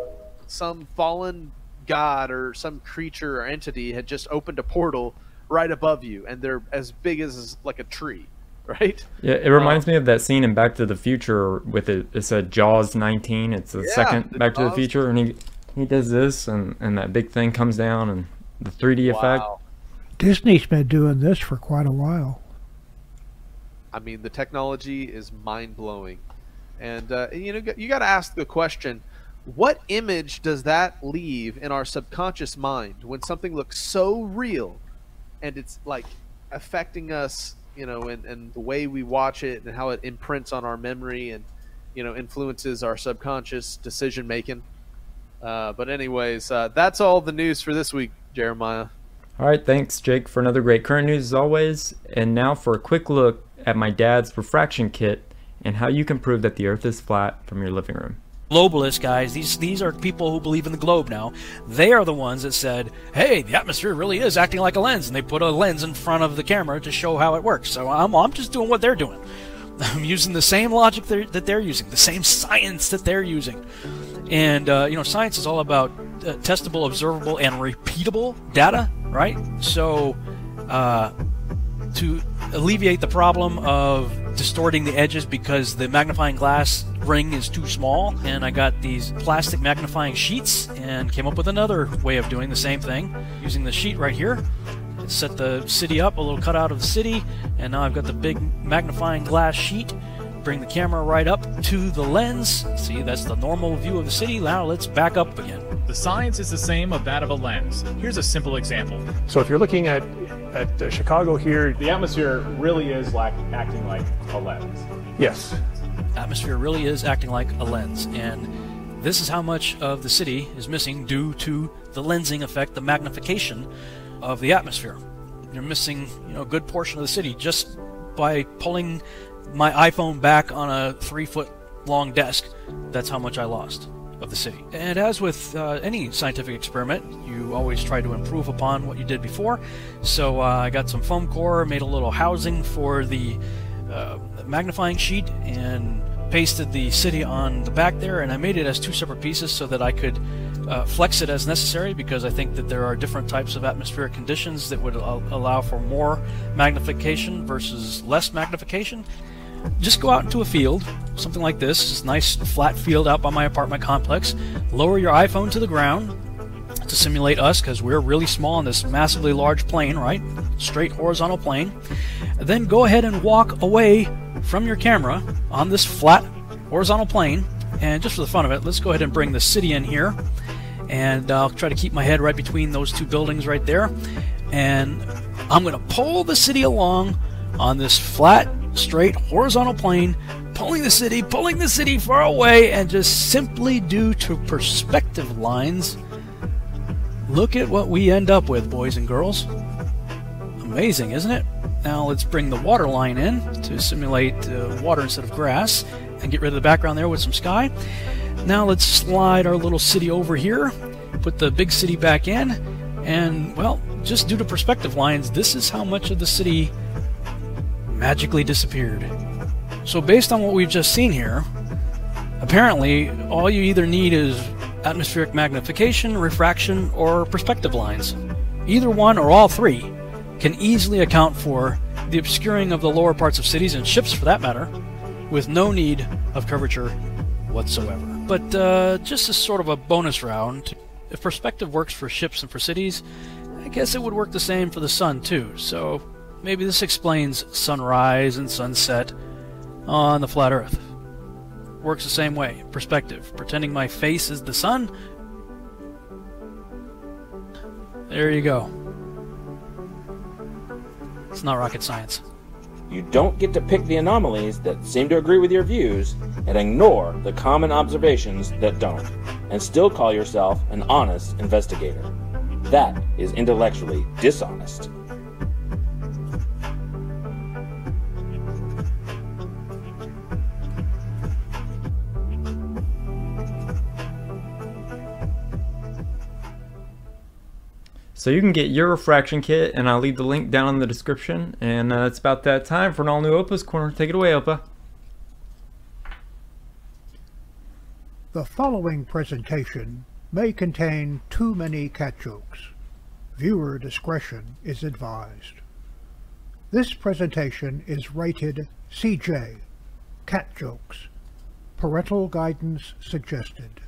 some fallen god or some creature or entity had just opened a portal right above you and they're as big as like a tree, right? Yeah, it reminds me of that scene in Back to the Future with it. It said Jaws 19. It's the Yeah, second the Back to the Future, and he he does this, and and that big thing comes down, and the 3D effect. Disney's been doing this for quite a while. I mean, the technology is mind blowing, and uh, you know you got to ask the question: What image does that leave in our subconscious mind when something looks so real, and it's like affecting us, you know, and, and the way we watch it and how it imprints on our memory and you know influences our subconscious decision making. Uh, but anyways, uh, that's all the news for this week, Jeremiah. All right, thanks, Jake, for another great current news as always. And now for a quick look at my dad's refraction kit and how you can prove that the Earth is flat from your living room. globalists guys these these are people who believe in the globe now. They are the ones that said hey the atmosphere really is acting like a lens and they put a lens in front of the camera to show how it works. So i'm, I'm just doing what they're doing. I'm using the same logic that they're using the same science that they're using. And uh, you know science is all about uh, testable observable and repeatable data right? So uh, to alleviate the problem of distorting the edges because the magnifying glass ring is too small. And I got these plastic magnifying sheets and came up with another way of doing the same thing using the sheet right here. Set the city up a little cutout of the city. And now I've got the big magnifying glass sheet. Bring the camera right up to the lens. See that's the normal view of the city. Now let's back up again. The science is the same of that of a lens. Here's a simple example. So if you're looking at at uh, Chicago here, The atmosphere really is like acting like a lens. yes, atmosphere really is acting like a lens and this is how much of the city is missing due to the lensing effect the magnification of the atmosphere. You're missing you know a good portion of the city just by pulling my iphone back on a three foot long desk. That's how much i lost of the city. And as with uh, any scientific experiment you always try to improve upon what you did before. So uh, i got some foam core made a little housing for the uh, magnifying sheet and pasted the city on the back there and I made it as two separate pieces so that I could uh, flex it as necessary because I think that there are different types of atmospheric conditions that would al- allow for more magnification versus less magnification just go out into a field, something like this, this nice flat field out by my apartment complex. Lower your iPhone to the ground to simulate us because we're really small on this massively large plane, right? Straight horizontal plane. Then go ahead and walk away from your camera on this flat horizontal plane. And just for the fun of it, let's go ahead and bring the city in here. And I'll try to keep my head right between those two buildings right there. And I'm going to pull the city along on this flat, straight, horizontal plane, pulling the city, pulling the city far away, and just simply due to perspective lines, look at what we end up with, boys and girls. Amazing, isn't it? Now let's bring the water line in to simulate uh, water instead of grass and get rid of the background there with some sky. Now let's slide our little city over here, put the big city back in, and well, just due to perspective lines, this is how much of the city magically disappeared. So based on what we've just seen here, apparently all you either need is atmospheric magnification, refraction, or perspective lines. Either one or all three can easily account for the obscuring of the lower parts of cities and ships for that matter, with no need of curvature whatsoever. But uh, just as sort of a bonus round, if perspective works for ships and for cities, I guess it would work the same for the sun too, so maybe this explains sunrise and sunset on the flat earth. Works the same way, perspective. Pretending my face is the sun. There you go. It's not rocket science. You don't get to pick the anomalies that seem to agree with your views and ignore the common observations that don't, and still call yourself an honest investigator. That is intellectually dishonest. So you can get your refraction kit, and I'll leave the link down in the description. And uh, it's about that time for an all new Opa's Corner. Take it away, Opa. The following presentation may contain too many cat jokes. Viewer discretion is advised. This presentation is rated CJ, cat jokes. Parental guidance suggested.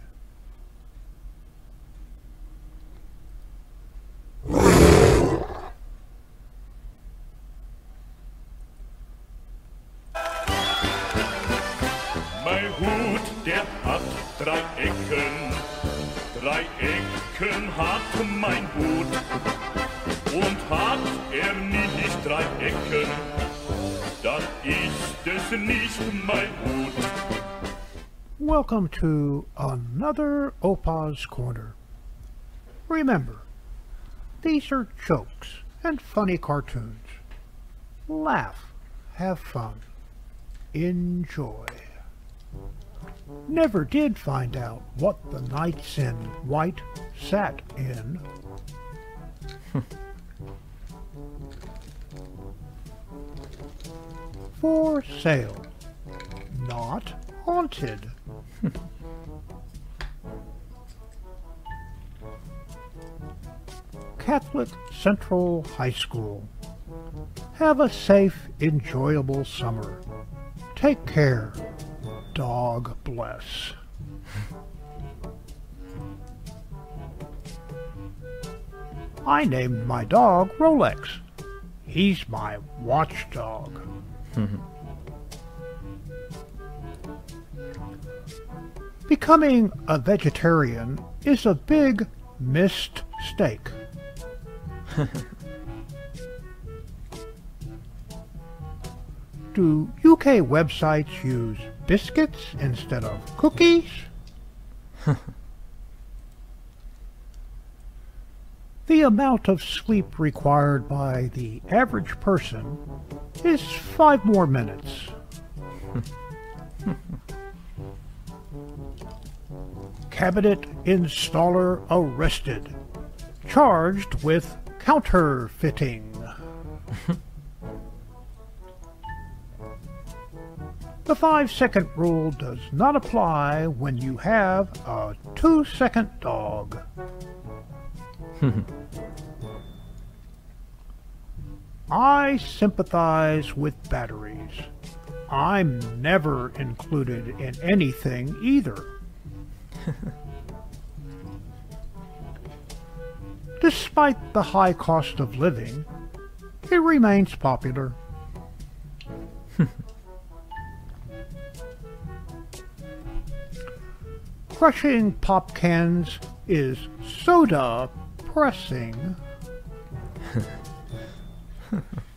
Welcome to another Opa's Corner. Remember, these are jokes and funny cartoons. Laugh, have fun, enjoy. Never did find out what the knights in white sat in. For sale, not haunted. Catholic Central High School. Have a safe, enjoyable summer. Take care. Dog bless. I named my dog Rolex. He's my watchdog. Becoming a vegetarian is a big missed mistake. Do UK websites use biscuits instead of cookies? the amount of sleep required by the average person is five more minutes. Cabinet installer arrested, charged with counterfeiting. The five second rule does not apply when you have a two second dog. I sympathize with batteries. I'm never included in anything either. Despite the high cost of living, it remains popular. Crushing pop cans is soda pressing.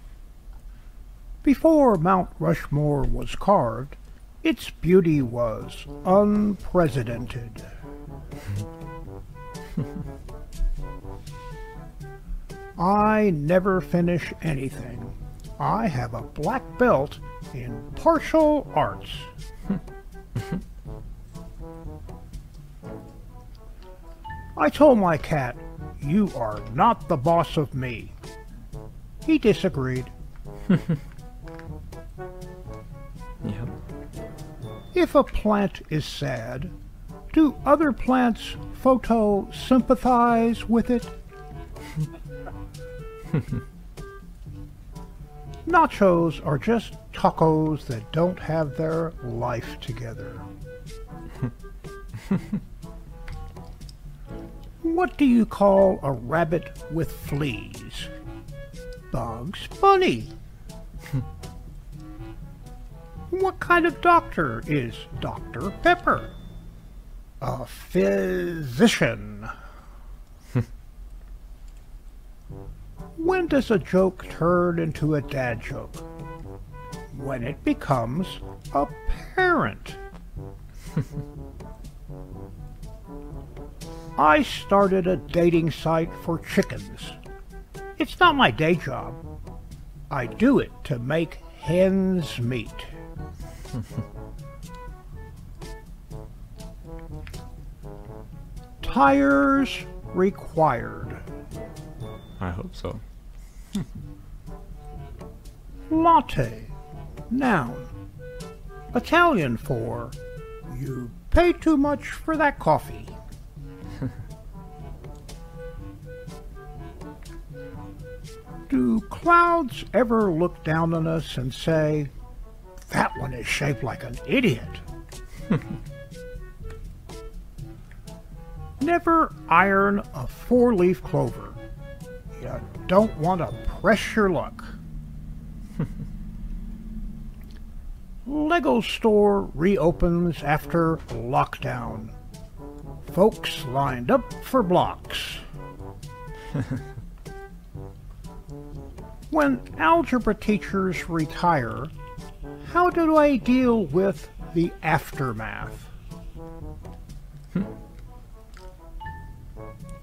Before Mount Rushmore was carved, its beauty was unprecedented. I never finish anything. I have a black belt in partial arts. I told my cat, You are not the boss of me. He disagreed. If a plant is sad, do other plants photo sympathize with it? Nachos are just tacos that don't have their life together. what do you call a rabbit with fleas? Bugs Bunny. What kind of doctor is Dr. Pepper? A physician. when does a joke turn into a dad joke? When it becomes apparent. I started a dating site for chickens. It's not my day job. I do it to make hens meet. Tires required. I hope so. Hmm. Latte. Noun. Italian for you pay too much for that coffee. Do clouds ever look down on us and say, that one is shaped like an idiot? Never iron a four leaf clover. You don't want to press your luck. Lego store reopens after lockdown. Folks lined up for blocks. when algebra teachers retire, how do I deal with the aftermath? Hmm.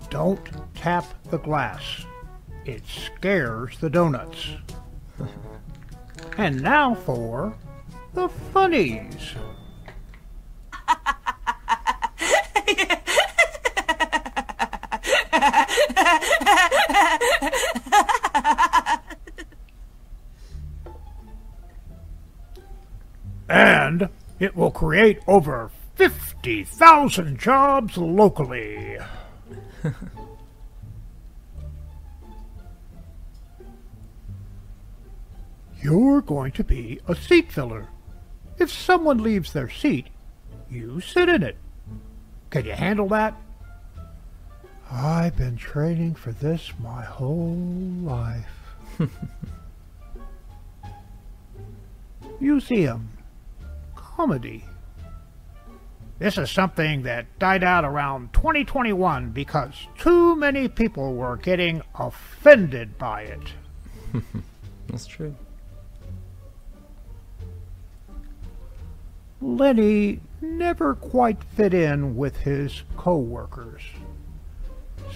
Don't tap the glass. It scares the donuts. and now for the funnies. and it will create over 50,000 jobs locally. You're going to be a seat filler. If someone leaves their seat, you sit in it. Can you handle that? I've been training for this my whole life. Museum. Comedy. This is something that died out around 2021 because too many people were getting offended by it. That's true. Lenny never quite fit in with his co-workers.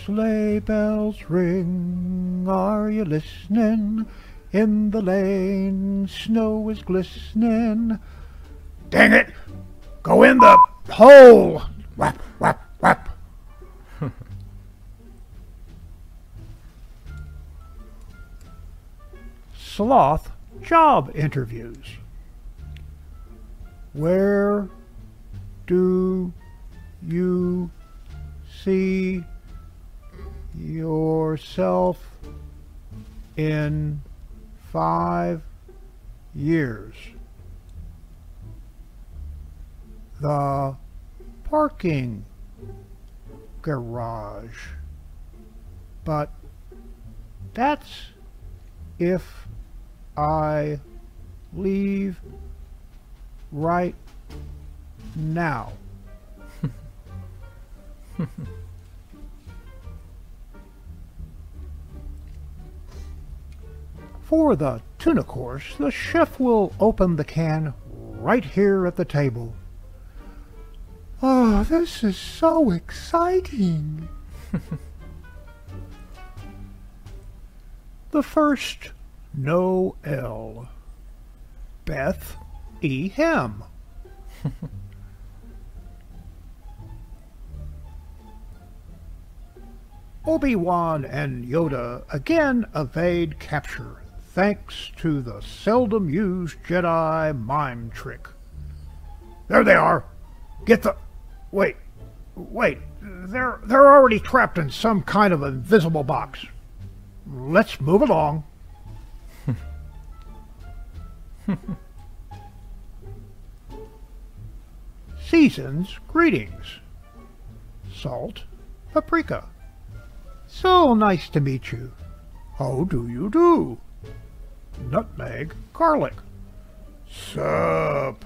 Sleigh bells ring, are you listening? In the lane, snow is glistening. Dang it! Go in the hole! Whap, whap, whap. Sloth job interviews. Where do you see yourself in five years? The parking garage. But that's if I leave right now. For the tuna course, the chef will open the can right here at the table. Oh, this is so exciting. the first no L. Beth E. Hem. Obi-Wan and Yoda again evade capture thanks to the seldom used Jedi mime trick. There they are. Get the Wait. Wait. They're they're already trapped in some kind of invisible box. Let's move along. Seasons greetings. Salt, paprika. So nice to meet you. How do you do? Nutmeg, garlic. Sup.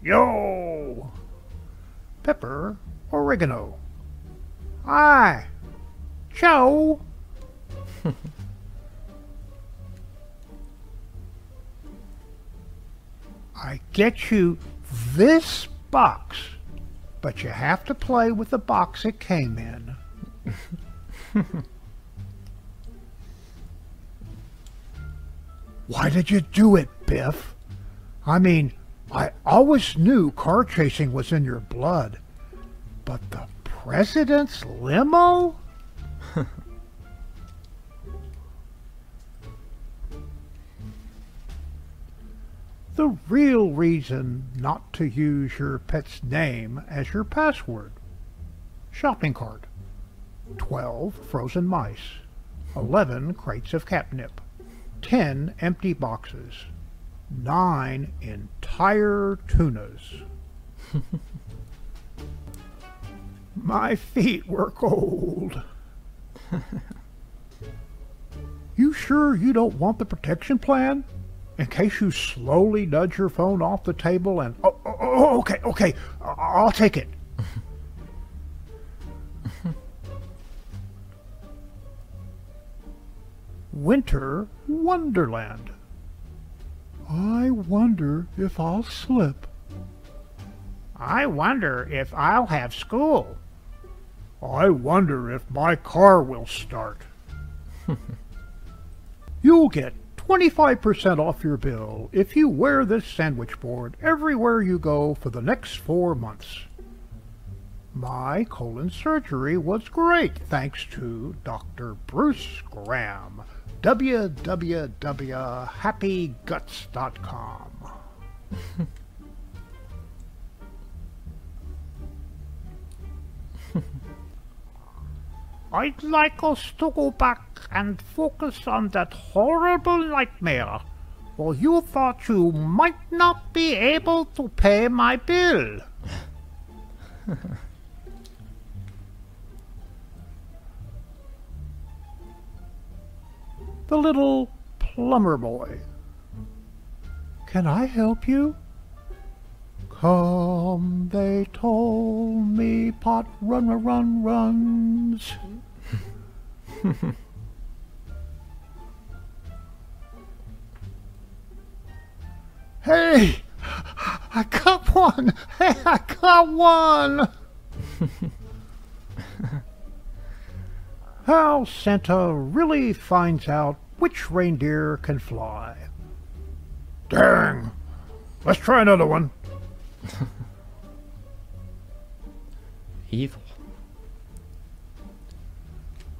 Yo. Pepper, oregano. Aye. Ciao. I get you this box, but you have to play with the box it came in. Why did you do it, Biff? I mean, I always knew car chasing was in your blood, but the president's limo? the real reason not to use your pet's name as your password. Shopping cart. 12 frozen mice. 11 crates of catnip. 10 empty boxes. 9 entire tunas. My feet were cold. you sure you don't want the protection plan? In case you slowly nudge your phone off the table and... Oh, oh, oh, oh okay, okay. I- I'll take it. Winter Wonderland. I wonder if I'll slip. I wonder if I'll have school. I wonder if my car will start. You'll get 25% off your bill if you wear this sandwich board everywhere you go for the next four months. My colon surgery was great thanks to Dr. Bruce Graham. www.happyguts.com. I'd like us to go back and focus on that horrible nightmare. Well, you thought you might not be able to pay my bill. the little plumber boy. Can I help you? Come, they told me, pot run, run, run, runs. hey, I got one. Hey, I got one. How Santa really finds out which reindeer can fly. Dang. Let's try another one. Evil.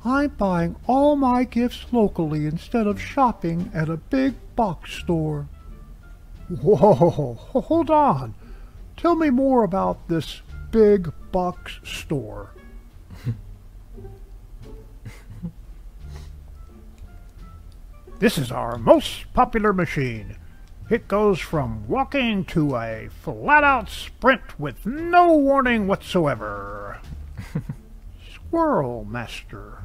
I'm buying all my gifts locally instead of shopping at a big box store. Whoa, hold on. Tell me more about this big box store. This is our most popular machine. It goes from walking to a flat out sprint with no warning whatsoever. Squirrel Master.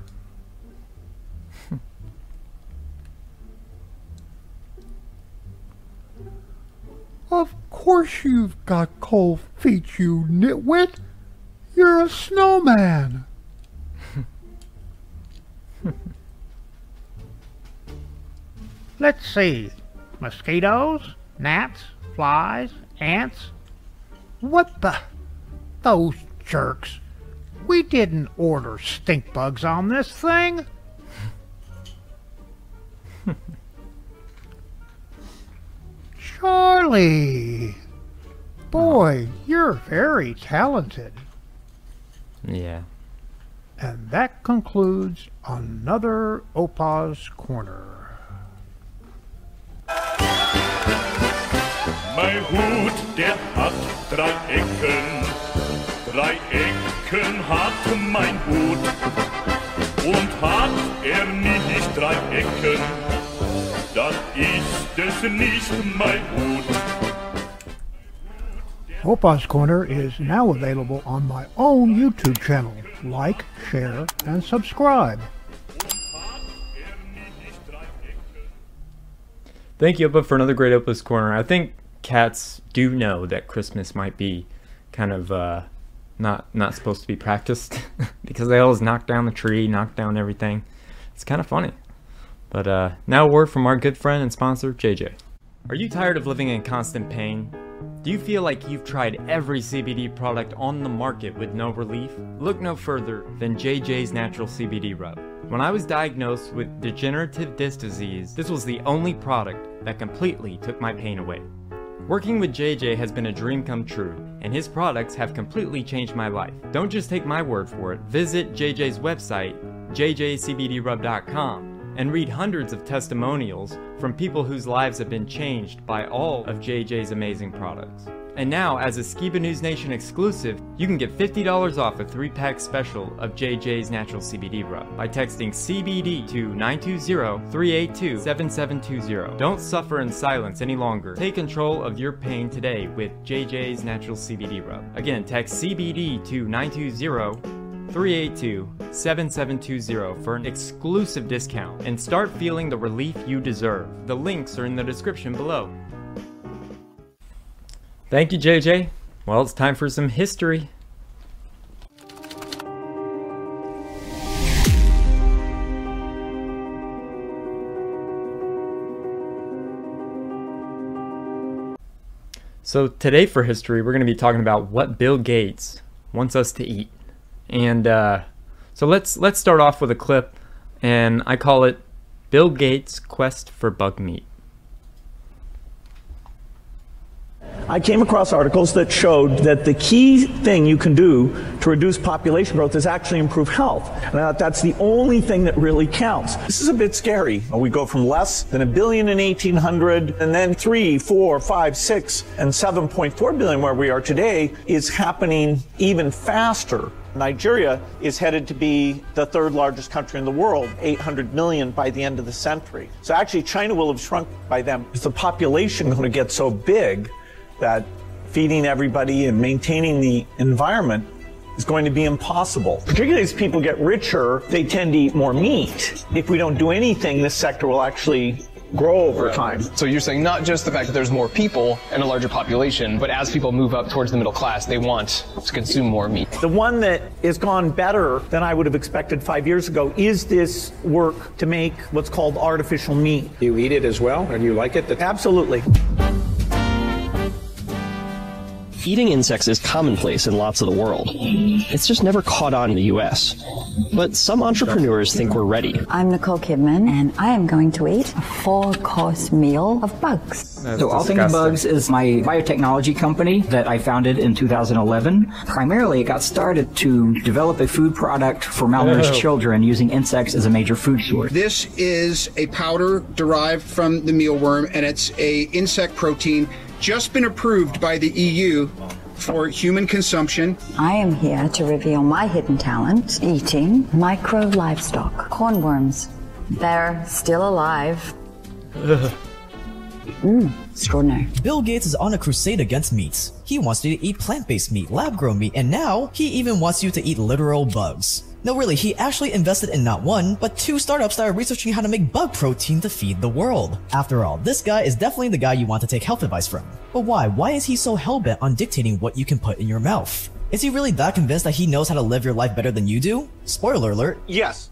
Of course you've got cold feet, you nitwit. You're a snowman. Let's see. Mosquitoes, gnats, flies, ants. What the? Those jerks. We didn't order stink bugs on this thing. Charlie. Boy, you're very talented. Yeah. And that concludes another Opa's Corner. Mein Hut, der hat drei Ecken. Drei Ecken hat mein Hut. Und hat er nicht drei Ecken, dann ist es nicht mein Hut. Opa's Corner is now available on my own YouTube channel. Like, share, and subscribe. Thank you, Opa, for another great Opa's Corner. I think cats do know that Christmas might be kind of uh, not not supposed to be practiced because they always knock down the tree, knock down everything. It's kind of funny. But uh, now a word from our good friend and sponsor, JJ. Are you tired of living in constant pain? Do you feel like you've tried every CBD product on the market with no relief? Look no further than JJ's Natural CBD Rub. When I was diagnosed with degenerative disc disease, this was the only product that completely took my pain away. Working with JJ has been a dream come true, and his products have completely changed my life. Don't just take my word for it. Visit JJ's website, jjcbdrub.com, and read hundreds of testimonials from people whose lives have been changed by all of JJ's amazing products. And now, as a Skiba News Nation exclusive, you can get $50 off a 3-pack special of JJ's Natural CBD Rub by texting CBD to 920-382-7720. Don't suffer in silence any longer. Take control of your pain today with JJ's Natural CBD Rub. Again, text CBD to 920 382-7720 for an exclusive discount and start feeling the relief you deserve. The links are in the description below. Thank you, JJ. Well, it's time for some history. So today for history, we're going to be talking about what Bill Gates wants us to eat. And uh, so let's let's start off with a clip, and I call it Bill Gates' quest for bug meat. I came across articles that showed that the key thing you can do to reduce population growth is actually improve health. And thought that's the only thing that really counts. This is a bit scary. We go from less than a billion in 1800 and then three, four, five, six, and 7.4 billion where we are today is happening even faster. Nigeria is headed to be the third largest country in the world, 800 million by the end of the century. So actually China will have shrunk by then. Is the population going to get so big that feeding everybody and maintaining the environment is going to be impossible. Particularly as people get richer, they tend to eat more meat. If we don't do anything, this sector will actually grow over time. So you're saying not just the fact that there's more people and a larger population, but as people move up towards the middle class, they want to consume more meat. The one that has gone better than I would have expected five years ago is this work to make what's called artificial meat. You eat it as well, and you like it? Absolutely. Eating insects is commonplace in lots of the world. It's just never caught on in the US. But some entrepreneurs think we're ready. I'm Nicole Kidman, and I am going to eat a four course meal of bugs. so, All Things Bugs is my biotechnology company that I founded in 2011. Primarily, it got started to develop a food product for malnourished Oh. children using insects as a major food source. This is a powder derived from the mealworm, and it's a insect protein just been approved by the EU for human consumption. I am here to reveal my hidden talent eating micro livestock, cornworms. They're still alive. Mmm, extraordinary. Bill Gates is on a crusade against meat. He wants you to eat plant-based meat, lab-grown meat, and now he even wants you to eat literal bugs. No, really, he actually invested in not one, but two startups that are researching how to make bug protein to feed the world. After all, this guy is definitely the guy you want to take health advice from. But why? Why is he so hellbent on dictating what you can put in your mouth? Is he really that convinced that he knows how to live your life better than you do? Spoiler alert. Yes.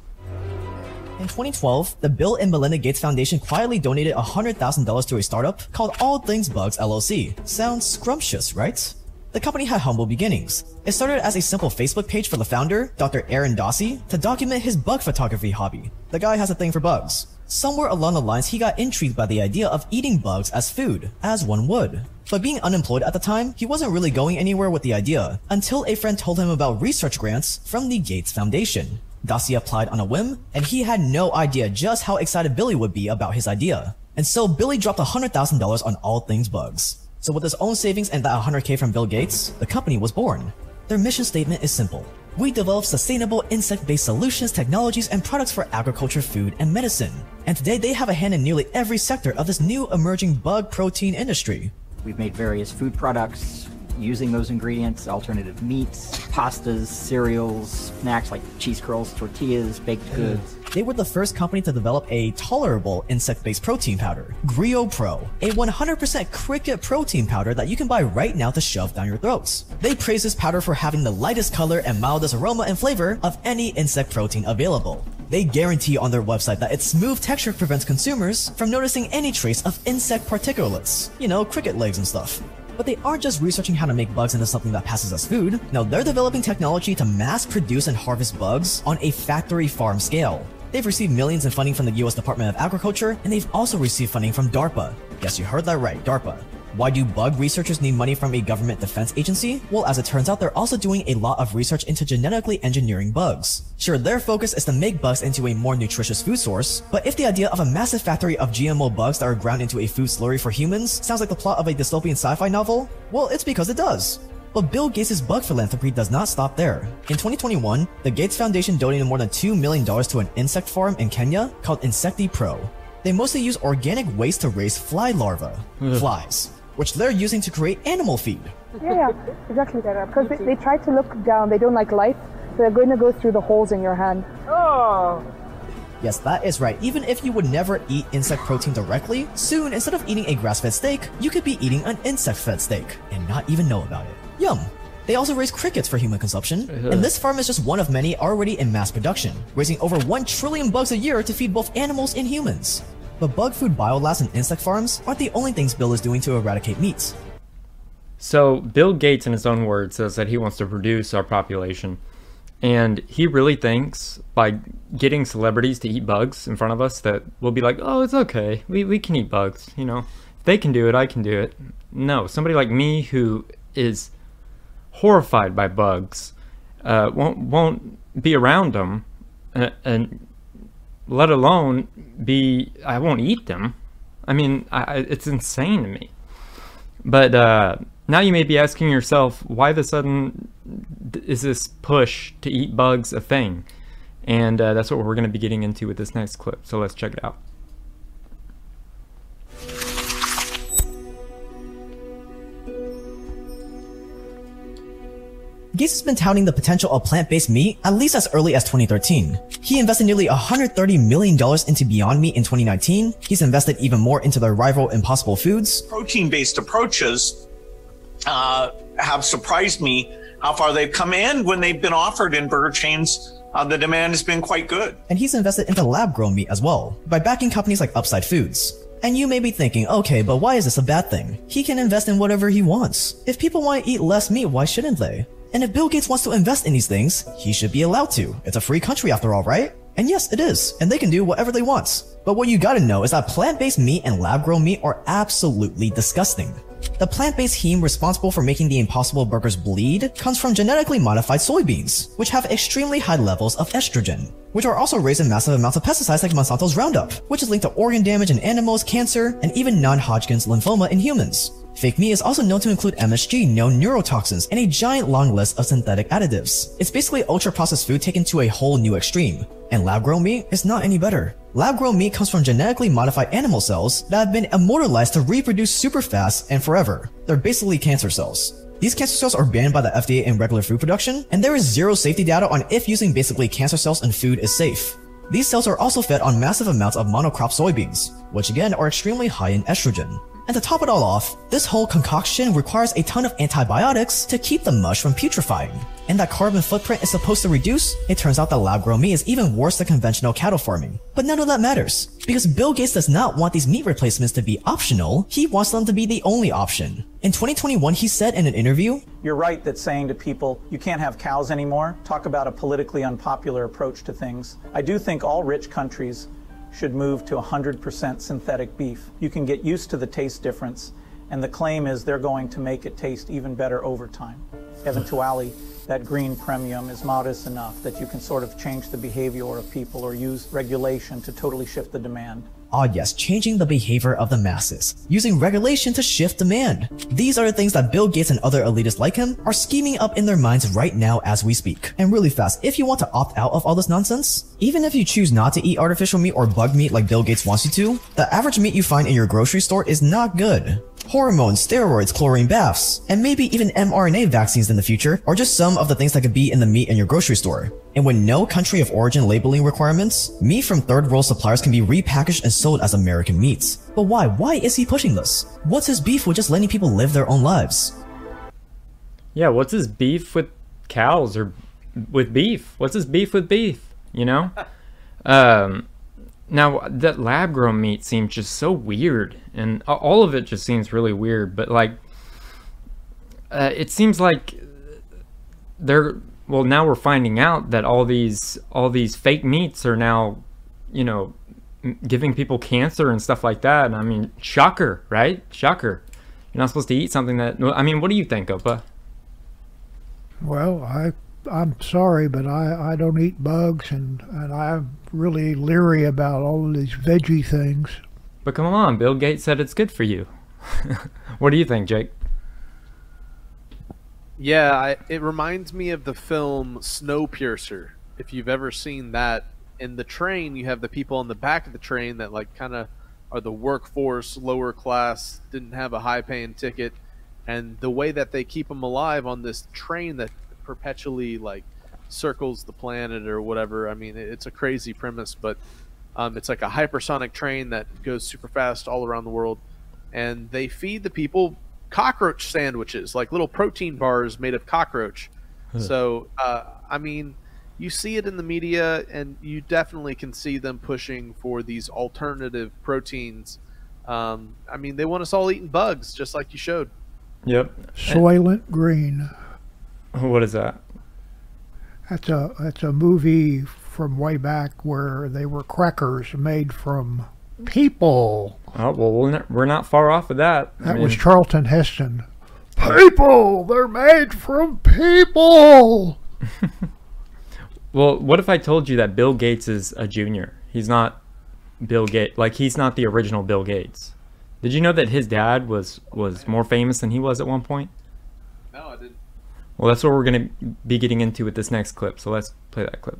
In 2012, the Bill and Melinda Gates Foundation quietly donated $100,000 to a startup called All Things Bugs LLC. Sounds scrumptious, right? The company had humble beginnings. It started as a simple Facebook page for the founder, Dr. Aaron Dossey, to document his bug photography hobby. The guy has a thing for bugs. Somewhere along the lines, he got intrigued by the idea of eating bugs as food, as one would. But being unemployed at the time, he wasn't really going anywhere with the idea, until a friend told him about research grants from the Gates Foundation. Dossey applied on a whim, and he had no idea just how excited Billy would be about his idea. And so Billy dropped $100,000 on all things bugs. So with his own savings and that 100k from Bill Gates, the company was born. Their mission statement is simple. We develop sustainable insect-based solutions, technologies, and products for agriculture, food, and medicine. And today they have a hand in nearly every sector of this new emerging bug protein industry. We've made various food products using those ingredients, alternative meats, pastas, cereals, snacks like cheese curls, tortillas, baked mm. goods. They were the first company to develop a tolerable insect-based protein powder, Grio Pro, a 100% cricket protein powder that you can buy right now to shove down your throats. They praise this powder for having the lightest color and mildest aroma and flavor of any insect protein available. They guarantee on their website that its smooth texture prevents consumers from noticing any trace of insect particulates, you know, cricket legs and stuff. But they aren't just researching how to make bugs into something that passes as food. No, they're developing technology to mass produce and harvest bugs on a factory farm scale. They've received millions in funding from the US Department of Agriculture, and they've also received funding from DARPA. Yes, you heard that right, DARPA. Why do bug researchers need money from a government defense agency? Well, as it turns out, they're also doing a lot of research into genetically engineering bugs. Sure, their focus is to make bugs into a more nutritious food source, but if the idea of a massive factory of GMO bugs that are ground into a food slurry for humans sounds like the plot of a dystopian sci-fi novel, well, it's because it does. But Bill Gates' bug philanthropy does not stop there. In 2021, the Gates Foundation donated more than $2 million to an insect farm in Kenya called InsectiPro. They mostly use organic waste to raise fly larvae, flies, which they're using to create animal feed. Yeah, yeah, exactly that. Because they, they try to look down, they don't like light, so they're going to go through the holes in your hand. Oh! Yes, that is right. Even if you would never eat insect protein directly, soon instead of eating a grass-fed steak, you could be eating an insect-fed steak and not even know about it. Yum! They also raise crickets for human consumption, uh-huh. and this farm is just one of many already in mass production, raising over 1 trillion bugs a year to feed both animals and humans. But bug food biolabs and insect farms aren't the only things Bill is doing to eradicate meat. So, Bill Gates, in his own words, says that he wants to reduce our population. And he really thinks by getting celebrities to eat bugs in front of us that we'll be like, oh, it's okay. We, we can eat bugs. You know, if they can do it, I can do it. No, somebody like me who is horrified by bugs uh, won't, won't be around them and, and let alone be, I won't eat them. I mean, I, it's insane to me. But uh, now you may be asking yourself, why the sudden is this push to eat bugs a thing? And uh, that's what we're going to be getting into with this next clip. So let's check it out. Gates has been touting the potential of plant-based meat at least as early as 2013. He invested nearly $130 million into Beyond Meat in 2019. He's invested even more into their rival Impossible Foods. Protein-based approaches uh, have surprised me how far they've come in when they've been offered in burger chains. Uh, the demand has been quite good. And he's invested into lab-grown meat as well, by backing companies like Upside Foods. And you may be thinking, okay, but why is this a bad thing? He can invest in whatever he wants. If people want to eat less meat, why shouldn't they? And if Bill Gates wants to invest in these things, he should be allowed to. It's a free country after all, right? And yes, it is, and they can do whatever they want. But what you gotta know is that plant-based meat and lab-grown meat are absolutely disgusting. The plant-based heme responsible for making the Impossible Burgers bleed comes from genetically modified soybeans, which have extremely high levels of estrogen, which are also raised in massive amounts of pesticides like Monsanto's Roundup, which is linked to organ damage in animals, cancer, and even non-Hodgkin's lymphoma in humans. Fake meat is also known to include MSG, known neurotoxins, and a giant long list of synthetic additives. It's basically ultra-processed food taken to a whole new extreme, and lab-grown meat is not any better. Lab grown meat comes from genetically modified animal cells that have been immortalized to reproduce super fast and forever. They're basically cancer cells. These cancer cells are banned by the FDA in regular food production, and there is zero safety data on if using basically cancer cells in food is safe. These cells are also fed on massive amounts of monocrop soybeans, which again are extremely high in estrogen. And to top it all off, this whole concoction requires a ton of antibiotics to keep the mush from putrefying. And that carbon footprint is supposed to reduce, it turns out that lab-grown meat is even worse than conventional cattle farming. But none of that matters, because Bill Gates does not want these meat replacements to be optional, he wants them to be the only option. In 2021, he said in an interview, You're right that saying to people, you can't have cows anymore, talk about a politically unpopular approach to things. I do think all rich countries should move to 100% synthetic beef. You can get used to the taste difference, and the claim is they're going to make it taste even better over time. Eventually, that green premium is modest enough that you can sort of change the behavior of people or use regulation to totally shift the demand. Ah yes, changing the behavior of the masses, using regulation to shift demand. These are the things that Bill Gates and other elitists like him are scheming up in their minds right now as we speak. And really fast, if you want to opt out of all this nonsense, even if you choose not to eat artificial meat or bug meat like Bill Gates wants you to, the average meat you find in your grocery store is not good. Hormones, steroids, chlorine baths, and maybe even mRNA vaccines in the future are just some of the things that could be in the meat in your grocery store. And with no country of origin labeling requirements, meat from third world suppliers can be repackaged and sold as American meats. But why? Why is he pushing this? What's his beef with just letting people live their own lives? Yeah, what's his beef with cows or with beef? What's his beef with beef? You know? um, now that lab grown meat seems just so weird, and all of it just seems really weird. But like, uh, it seems like they're well. Now we're finding out that all these all these fake meats are now, you know, giving people cancer and stuff like that. And I mean, shocker, right? Shocker. You're not supposed to eat something that. I mean, what do you think, Opa? Well, I I'm sorry, but I, I don't eat bugs, and, and I'm really leery about all of these veggie things. But come on, Bill Gates said it's good for you. what do you think, Jake? Yeah, I, it reminds me of the film Snowpiercer. If you've ever seen that, in the train, you have the people on the back of the train that like kind of are the workforce, lower class, didn't have a high paying ticket, and the way that they keep them alive on this train that perpetually like circles the planet or whatever. I mean, it's a crazy premise, but um, it's like a hypersonic train that goes super fast all around the world, and they feed the people cockroach sandwiches, like little protein bars made of cockroach. Huh. So, uh, I mean, you see it in the media, and you definitely can see them pushing for these alternative proteins. Um, I mean, they want us all eating bugs, just like you showed. Yep. Soylent Green. What is that? That's a that's a movie from way back where they were crackers made from people. Oh well, we're not, we're not far off of that. That I mean, was Charlton Heston. People, they're made from people. well, what if I told you that Bill Gates is a junior? He's not Bill Gates. Like he's not the original Bill Gates. Did you know that his dad was was more famous than he was at one point? Well, that's what we're going to be getting into with this next clip. So let's play that clip.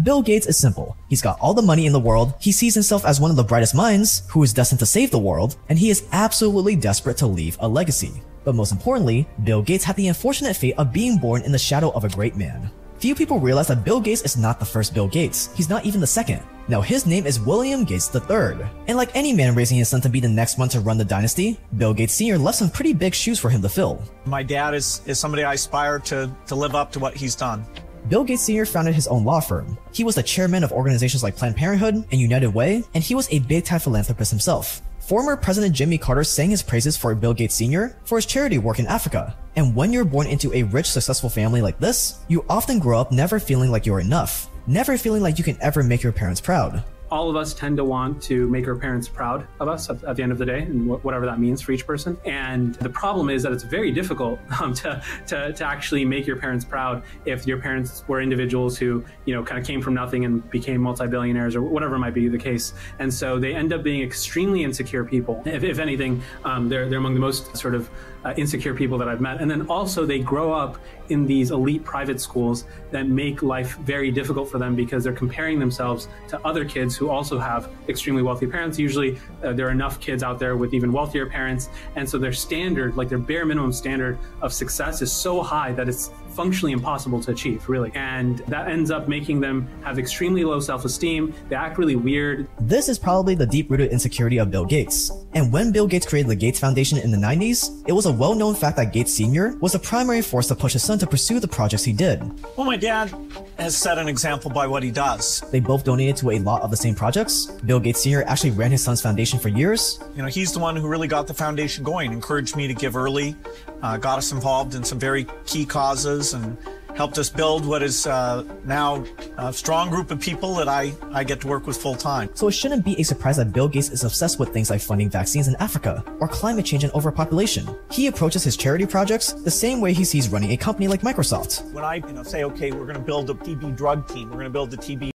Bill Gates is simple. He's got all the money in the world, he sees himself as one of the brightest minds, who is destined to save the world, and he is absolutely desperate to leave a legacy. But most importantly, Bill Gates had the unfortunate fate of being born in the shadow of a great man. Few people realize that Bill Gates is not the first Bill Gates. He's not even the second. Now his name is William Gates III. And like any man raising his son to be the next one to run the dynasty, Bill Gates Sr. left some pretty big shoes for him to fill. My dad is, is somebody I aspire to, to live up to what he's done. Bill Gates Sr. founded his own law firm. He was the chairman of organizations like Planned Parenthood and United Way, and he was a big time philanthropist himself. Former President Jimmy Carter sang his praises for Bill Gates Sr. for his charity work in Africa. And when you're born into a rich, successful family like this, you often grow up never feeling like you're enough, never feeling like you can ever make your parents proud. All of us tend to want to make our parents proud of us at, at the end of the day, and wh- whatever that means for each person. And the problem is that it's very difficult um, to, to, to actually make your parents proud if your parents were individuals who, you know, kind of came from nothing and became multi-billionaires or whatever might be the case. And so they end up being extremely insecure people. If, if anything, um, they're, they're among the most sort of uh, insecure people that I've met. And then also they grow up in these elite private schools that make life very difficult for them because they're comparing themselves to other kids who also have extremely wealthy parents. Usually uh, there are enough kids out there with even wealthier parents. And so their standard, like their bare minimum standard of success is so high that it's functionally impossible to achieve, really. And that ends up making them have extremely low self esteem. They act really weird. This is probably the deep rooted insecurity of Bill Gates. And when Bill Gates created the Gates Foundation in the 90s, it was a well known fact that Gates Sr. was the primary force to push his son to pursue the projects he did. Well, my dad has set an example by what he does. They both donated to a lot of the same projects. Bill Gates Sr. actually ran his son's foundation for years. You know, he's the one who really got the foundation going, encouraged me to give early, uh, got us involved in some very key causes, and helped us build what is uh, now a strong group of people that I, I get to work with full time. So it shouldn't be a surprise that Bill Gates is obsessed with things like funding vaccines in Africa or climate change and overpopulation. He approaches his charity projects the same way he sees running a company like Microsoft. When I you know, say, okay, we're going to build a TB drug team, we're going to build a TB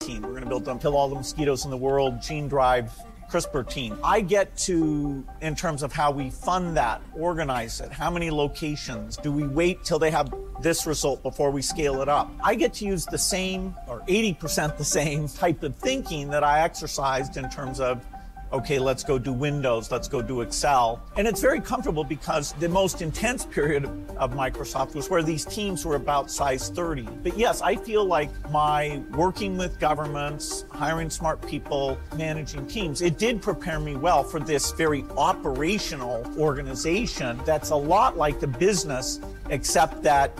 team, we're going to build them, kill all the mosquitoes in the world, gene drive CRISPR team. I get to, in terms of how we fund that, organize it, how many locations, do we wait till they have this result before we scale it up? I get to use the same, or 80% the same type of thinking that I exercised in terms of okay, let's go do Windows, let's go do Excel. And it's very comfortable because the most intense period of Microsoft was where these teams were about size 30. But yes, I feel like my working with governments, hiring smart people, managing teams, it did prepare me well for this very operational organization that's a lot like the business, except that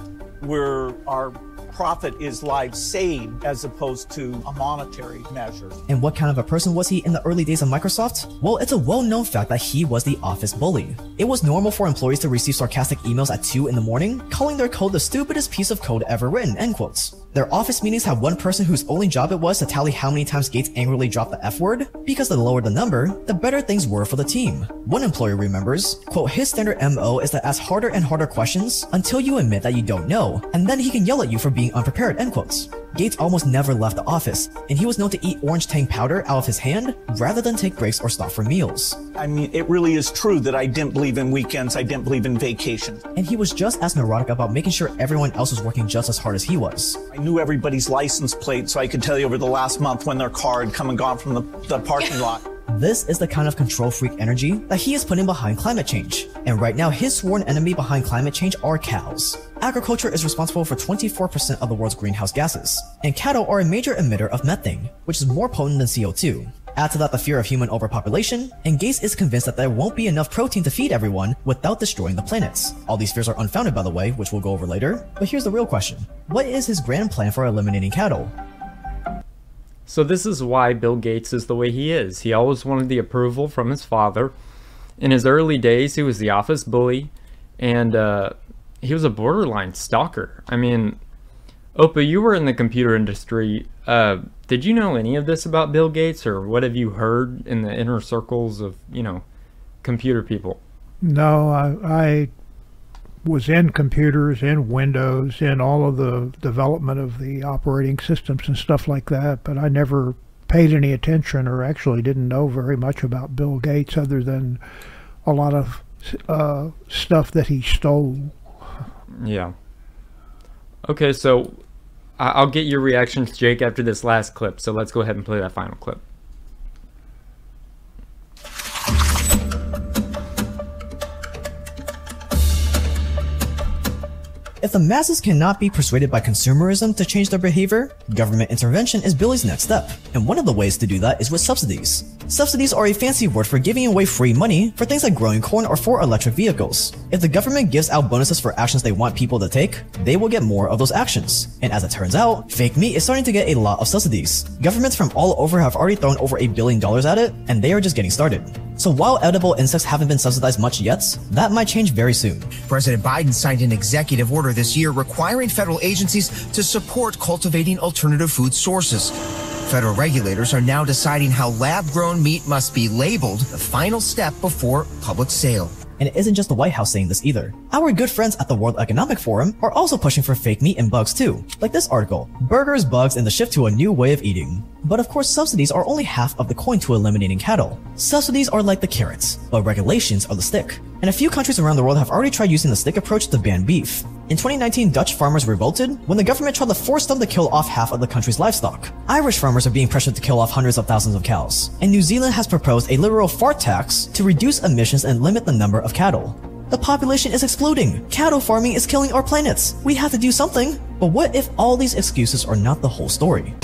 we're our profit is lives saved as opposed to a monetary measure. And what kind of a person was he in the early days of Microsoft? Well, it's a well-known fact that he was the office bully. It was normal for employees to receive sarcastic emails at 2 in the morning, calling their code the stupidest piece of code ever written, end quotes. Their office meetings had one person whose only job it was to tally how many times Gates angrily dropped the F word, because the lower the number, the better things were for the team. One employee remembers, quote, his standard MO is to ask harder and harder questions until you admit that you don't know, and then he can yell at you for being unprepared, end quotes. Gates almost never left the office, and he was known to eat orange tang powder out of his hand rather than take breaks or stop for meals. I mean, it really is true that I didn't believe in weekends, I didn't believe in vacation. And he was just as neurotic about making sure everyone else was working just as hard as he was. I knew everybody's license plate, so I could tell you over the last month when their car had come and gone from the, the parking lot. This is the kind of control freak energy that he is putting behind climate change. And right now, his sworn enemy behind climate change are cows. Agriculture is responsible for 24% of the world's greenhouse gases, and cattle are a major emitter of methane, which is more potent than CO2. Add to that the fear of human overpopulation, and Gates is convinced that there won't be enough protein to feed everyone without destroying the planets. All these fears are unfounded by the way, which we'll go over later, but here's the real question. What is his grand plan for eliminating cattle? So this is why Bill Gates is the way he is. He always wanted the approval from his father. In his early days, he was the office bully, and uh, he was a borderline stalker. I mean, Opa, you were in the computer industry. Uh, did you know any of this about Bill Gates, or what have you heard in the inner circles of you know computer people? No, I, I was in computers, in Windows, in all of the development of the operating systems and stuff like that, but I never paid any attention or actually didn't know very much about Bill Gates other than a lot of uh, stuff that he stole. Yeah. Okay, so I'll get your reactions, Jake, after this last clip. So let's go ahead and play that final clip. If the masses cannot be persuaded by consumerism to change their behavior, government intervention is Billy's next step. And one of the ways to do that is with subsidies. Subsidies are a fancy word for giving away free money for things like growing corn or for electric vehicles. If the government gives out bonuses for actions they want people to take, they will get more of those actions. And as it turns out, fake meat is starting to get a lot of subsidies. Governments from all over have already thrown over a billion dollars at it, and they are just getting started. So while edible insects haven't been subsidized much yet, that might change very soon. President Biden signed an executive order this year requiring federal agencies to support cultivating alternative food sources. Federal regulators are now deciding how lab grown meat must be labeled, the final step before public sale. And it isn't just the White House saying this either. Our good friends at the World Economic Forum are also pushing for fake meat and bugs too. Like this article, Burgers, Bugs, and the Shift to a New Way of Eating. But of course, subsidies are only half of the coin to eliminating cattle. Subsidies are like the carrots, but regulations are the stick. And a few countries around the world have already tried using the stick approach to ban beef. In 2019, Dutch farmers revolted when the government tried to force them to kill off half of the country's livestock. Irish farmers are being pressured to kill off hundreds of thousands of cows. And New Zealand has proposed a literal fart tax to reduce emissions and limit the number of cattle. The population is exploding. Cattle farming is killing our planets. We have to do something. But what if all these excuses are not the whole story?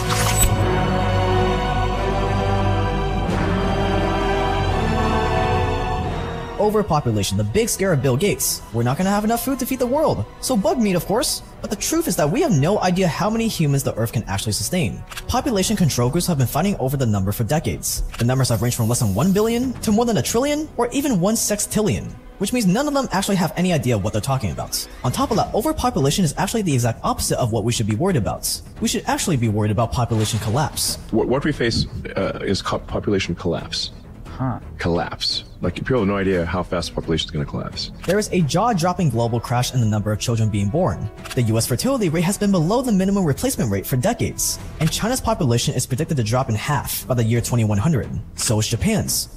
Overpopulation, the big scare of Bill Gates. We're not gonna have enough food to feed the world. So bug meat, of course. But the truth is that we have no idea how many humans the Earth can actually sustain. Population control groups have been fighting over the number for decades. The numbers have ranged from less than 1 billion to more than a trillion or even 1 sextillion which means none of them actually have any idea what they're talking about. On top of that, overpopulation is actually the exact opposite of what we should be worried about. We should actually be worried about population collapse. What, we face uh, is population collapse. Huh. Collapse. Like people have no idea how fast the population is going to collapse. There is a jaw-dropping global crash in the number of children being born. The US fertility rate has been below the minimum replacement rate for decades, and China's population is predicted to drop in half by the year 2100. So is Japan's.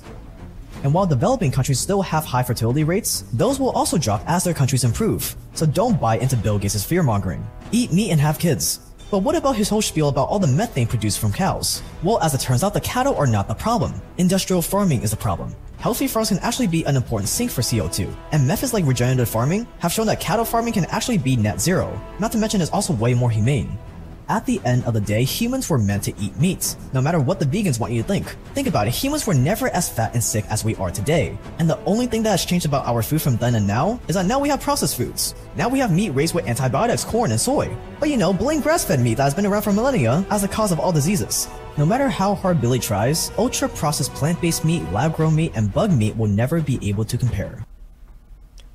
And while developing countries still have high fertility rates, those will also drop as their countries improve. So don't buy into Bill Gates' fear-mongering. Eat meat and have kids. But what about his whole spiel about all the methane produced from cows? Well, as it turns out, the cattle are not the problem. Industrial farming is the problem. Healthy farms can actually be an important sink for CO2, and methods like regenerative farming have shown that cattle farming can actually be net zero, not to mention it's also way more humane. At the end of the day, humans were meant to eat meat, no matter what the vegans want you to think. Think about it, humans were never as fat and sick as we are today. And the only thing that has changed about our food from then and now is that now we have processed foods. Now we have meat raised with antibiotics, corn, and soy. But you know, blame grass-fed meat that has been around for millennia as the cause of all diseases. No matter how hard Billy tries, ultra-processed plant-based meat, lab-grown meat, and bug meat will never be able to compare.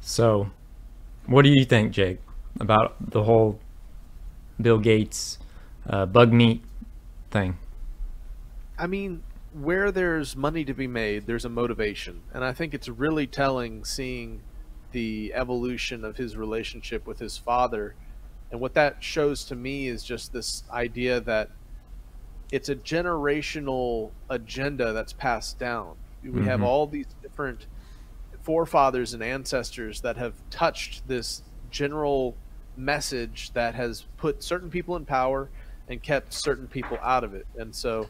So, what do you think, Jake, about the whole Bill Gates uh, bug meat thing? I mean, where there's money to be made, there's a motivation, and I think it's really telling seeing the evolution of his relationship with his father. And what that shows to me is just this idea that it's a generational agenda that's passed down. We mm-hmm. have all these different forefathers and ancestors that have touched this general message that has put certain people in power and kept certain people out of it. And so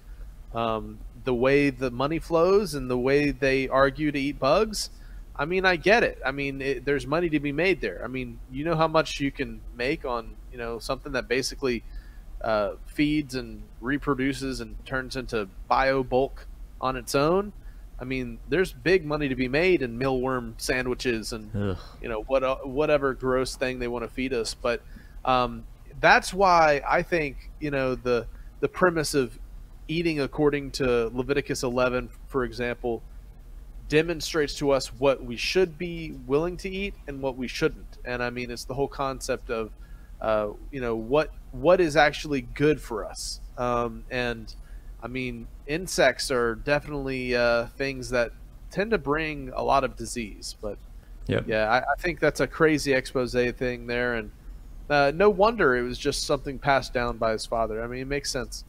um, the way the money flows and the way they argue to eat bugs, I mean, I get it. I mean, it, there's money to be made there. I mean, you know how much you can make on you know something that basically uh, feeds and reproduces and turns into bio bulk on its own. I mean, there's big money to be made in mealworm sandwiches and Ugh. you know what uh, whatever gross thing they want to feed us. But um, that's why I think you know the the premise of eating according to Leviticus 11, for example, demonstrates to us what we should be willing to eat and what we shouldn't. And I mean, it's the whole concept of uh, you know what what is actually good for us. Um, and I mean, insects are definitely uh, things that tend to bring a lot of disease. But yep. yeah, I, I think that's a crazy expose thing there, and uh, no wonder it was just something passed down by his father. I mean, it makes sense.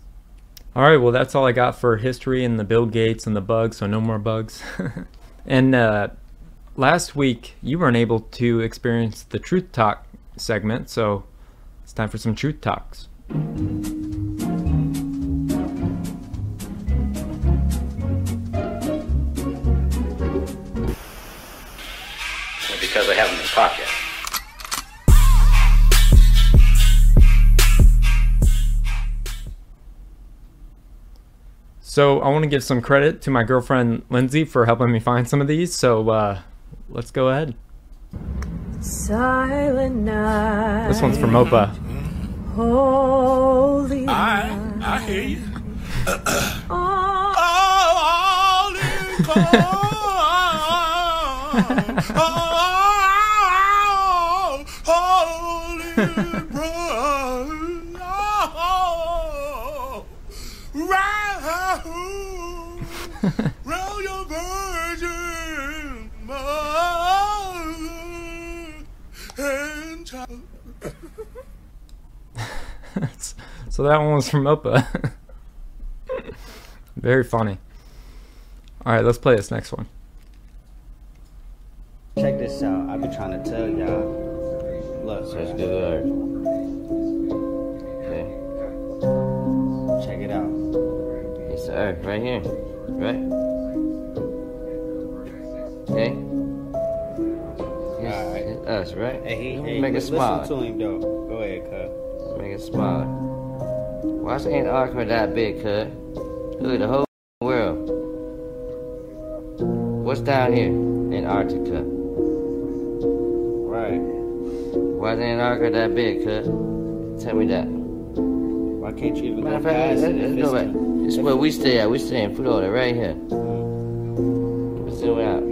All right, well, that's all I got for history and the Bill Gates and the bugs, so no more bugs. and uh, last week, you weren't able to experience the Truth Talk segment, so it's time for some Truth Talks. Because I haven't been caught yet. So I want to give some credit to my girlfriend Lindsay for helping me find some of these. So uh, let's go ahead. Silent night. This one's from Mopa. Holy I, I hear you. oh, Right Roll your virgin mother and child. so that one was from Opa. Very funny. All right, let's play this next one. Check this out. I've been trying to tell y'all. Look, That's good. Right here. Right? Okay? It's, it's us, right? Hey, hey, make it listen to him though. Go ahead, cuz. Make it smaller. Why is Antarctica that big, cuz? Look at the whole world. What's down here? Antarctica. Right. Why is Antarctica that big, cuz? Tell me that. Why can't you even Matter go of fact, past let's, it? if go it's- back. This is where we stay at. We stay in Florida, right here. Mm-hmm. Let's zoom out.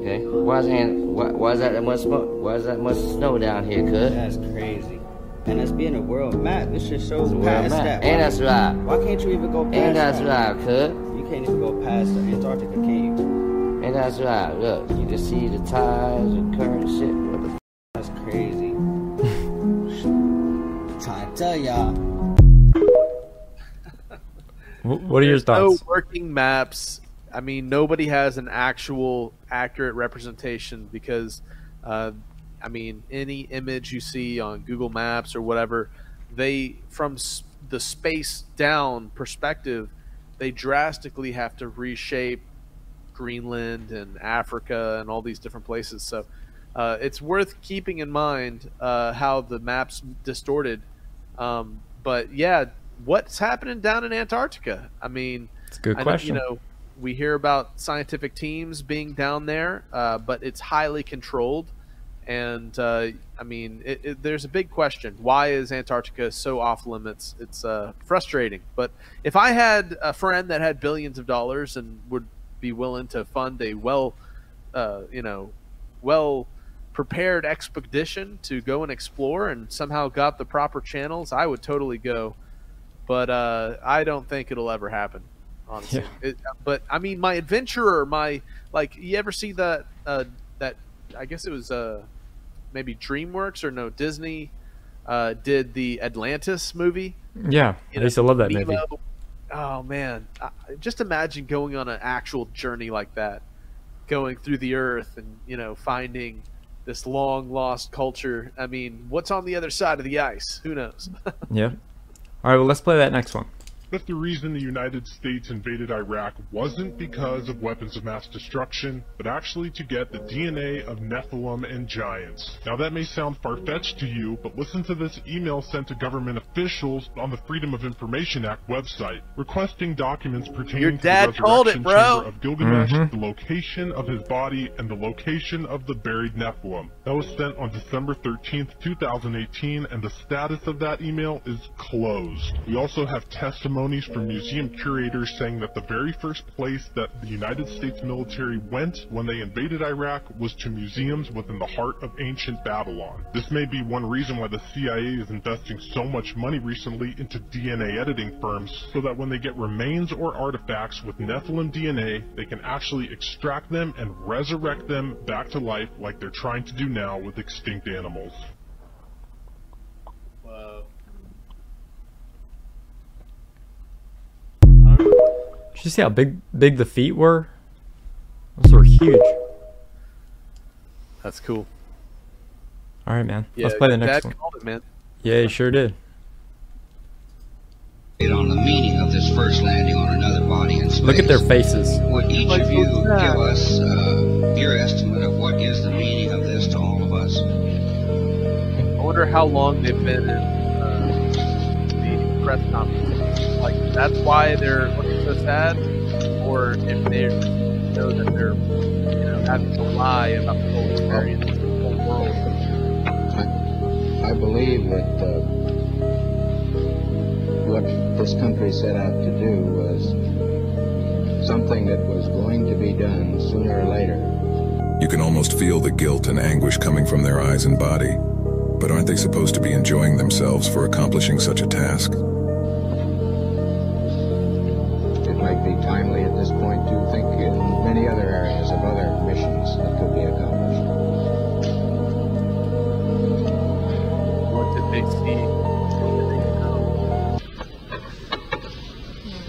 Okay. Why is, Ant- why, why is that that much smoke? Why is that much snow down here, cuz? That's crazy. And that's being a world map. This just shows world past map. that. And Why- that's right. Why can't you even go past And that's that? right, cuz. You can't even go past the Antarctica, can you? And that's right. Look, you can see the tides, the current shit. What the f- That's crazy. Trying to tell y'all. What are your thoughts? no working maps. I mean, nobody has an actual accurate representation because, uh, I mean, any image you see on Google Maps or whatever, they from the space down perspective, they drastically have to reshape Greenland and Africa and all these different places. So uh, it's worth keeping in mind uh, how the maps distorted. Um, but yeah, what's happening down in Antarctica? I mean, It's a good I know- question. you know, we hear about scientific teams being down there, uh, but it's highly controlled. And uh, I mean, it, it, there's a big question: Why is Antarctica so off limits? It's uh, frustrating. But if I had a friend that had billions of dollars and would be willing to fund a well, uh, you know, well prepared expedition to go and explore, and somehow got the proper channels, I would totally go. But uh, I don't think it'll ever happen. Honestly, Yeah. it, but I mean, my adventurer, my like, you ever see that? Uh, that I guess it was uh, maybe DreamWorks or no Disney uh, did the Atlantis movie. Yeah, I used to love that movie. Oh man, I, just imagine going on an actual journey like that, going through the Earth and you know finding this long lost culture. I mean, what's on the other side of the ice? Who knows? Yeah. All right, well, let's play that next one. If the reason the United States invaded Iraq wasn't because of weapons of mass destruction, but actually to get the DNA of Nephilim and giants. Now that may sound far-fetched to you, but listen to this email sent to government officials on the Freedom of Information Act website, requesting documents pertaining Your to the dad called it, resurrection bro. chamber of Gilgamesh, Mhm. the location of his body, and the location of the buried Nephilim. That was sent on December 13th, 2018, and the status of that email is closed. We also have testimonies from museum curators saying that the very first place that the United States military went when they invaded Iraq was to museums within the heart of ancient Babylon. This may be one reason why the CIA is investing so much money recently into DNA editing firms, so that when they get remains or artifacts with Nephilim DNA, they can actually extract them and resurrect them back to life like they're trying to do now with extinct animals. You see how big big the feet were? Those were huge. That's cool. All right, man. Yeah, let's play the Dad next one. called it, man. Yeah, he sure did. on the meaning of this first landing on another body in space. Look at their faces. Would each of you give us uh, your estimate of what is the meaning of this to all of us? I wonder how long they've been in uh, the press conference. Like that's why they're looking so sad, or if they know that they're you know having to lie about the whole experience, the whole world. I believe that uh, what this country set out to do was something that was going to be done sooner or later. You can almost feel the guilt and anguish coming from their eyes and body. But aren't they supposed to be enjoying themselves for accomplishing such a task? This point to think in many other areas of other missions that could be accomplished. What did they see?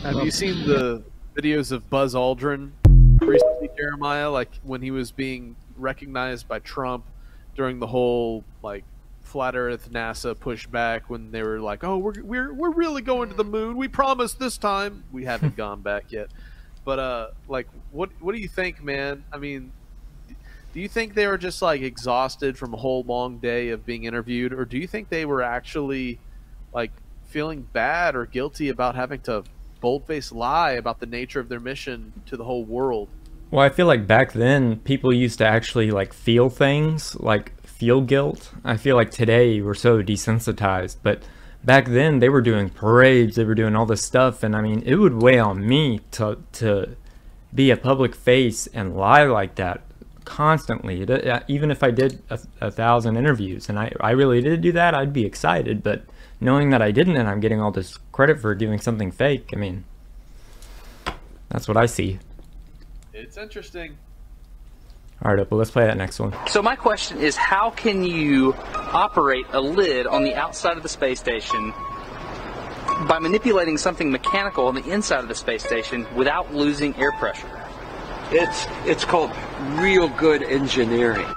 Have you seen the videos of Buzz Aldrin recently, Jeremiah? Like when he was being recognized by Trump during the whole like flat Earth NASA pushback when they were like, "Oh, we're we're we're really going to the moon. We promised this time. We haven't gone back yet." But uh, like, what what do you think, man? I mean, do you think they were just like exhausted from a whole long day of being interviewed, or do you think they were actually like feeling bad or guilty about having to boldface lie about the nature of their mission to the whole world? Well, I feel like back then people used to actually like feel things, like feel guilt. I feel like today we're so desensitized, but back then they were doing parades, they were doing all this stuff, and I mean it would weigh on me to to be a public face and lie like that constantly. It- uh, Even if I did a, a thousand interviews and I I really did do that, I'd be excited, but knowing that I didn't and I'm getting all this credit for doing something fake, I mean that's what I see. It's interesting. All right, but let's play that next one. So my question is, how can you operate a lid on the outside of the space station by manipulating something mechanical on the inside of the space station without losing air pressure? It's it's called real good engineering.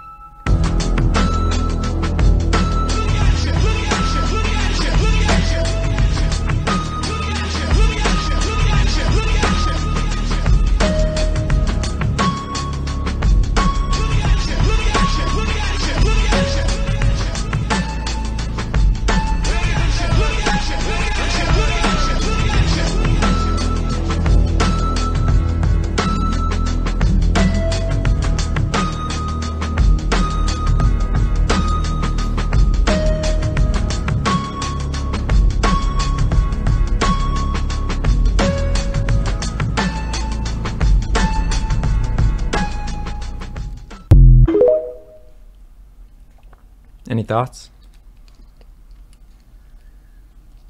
Thoughts?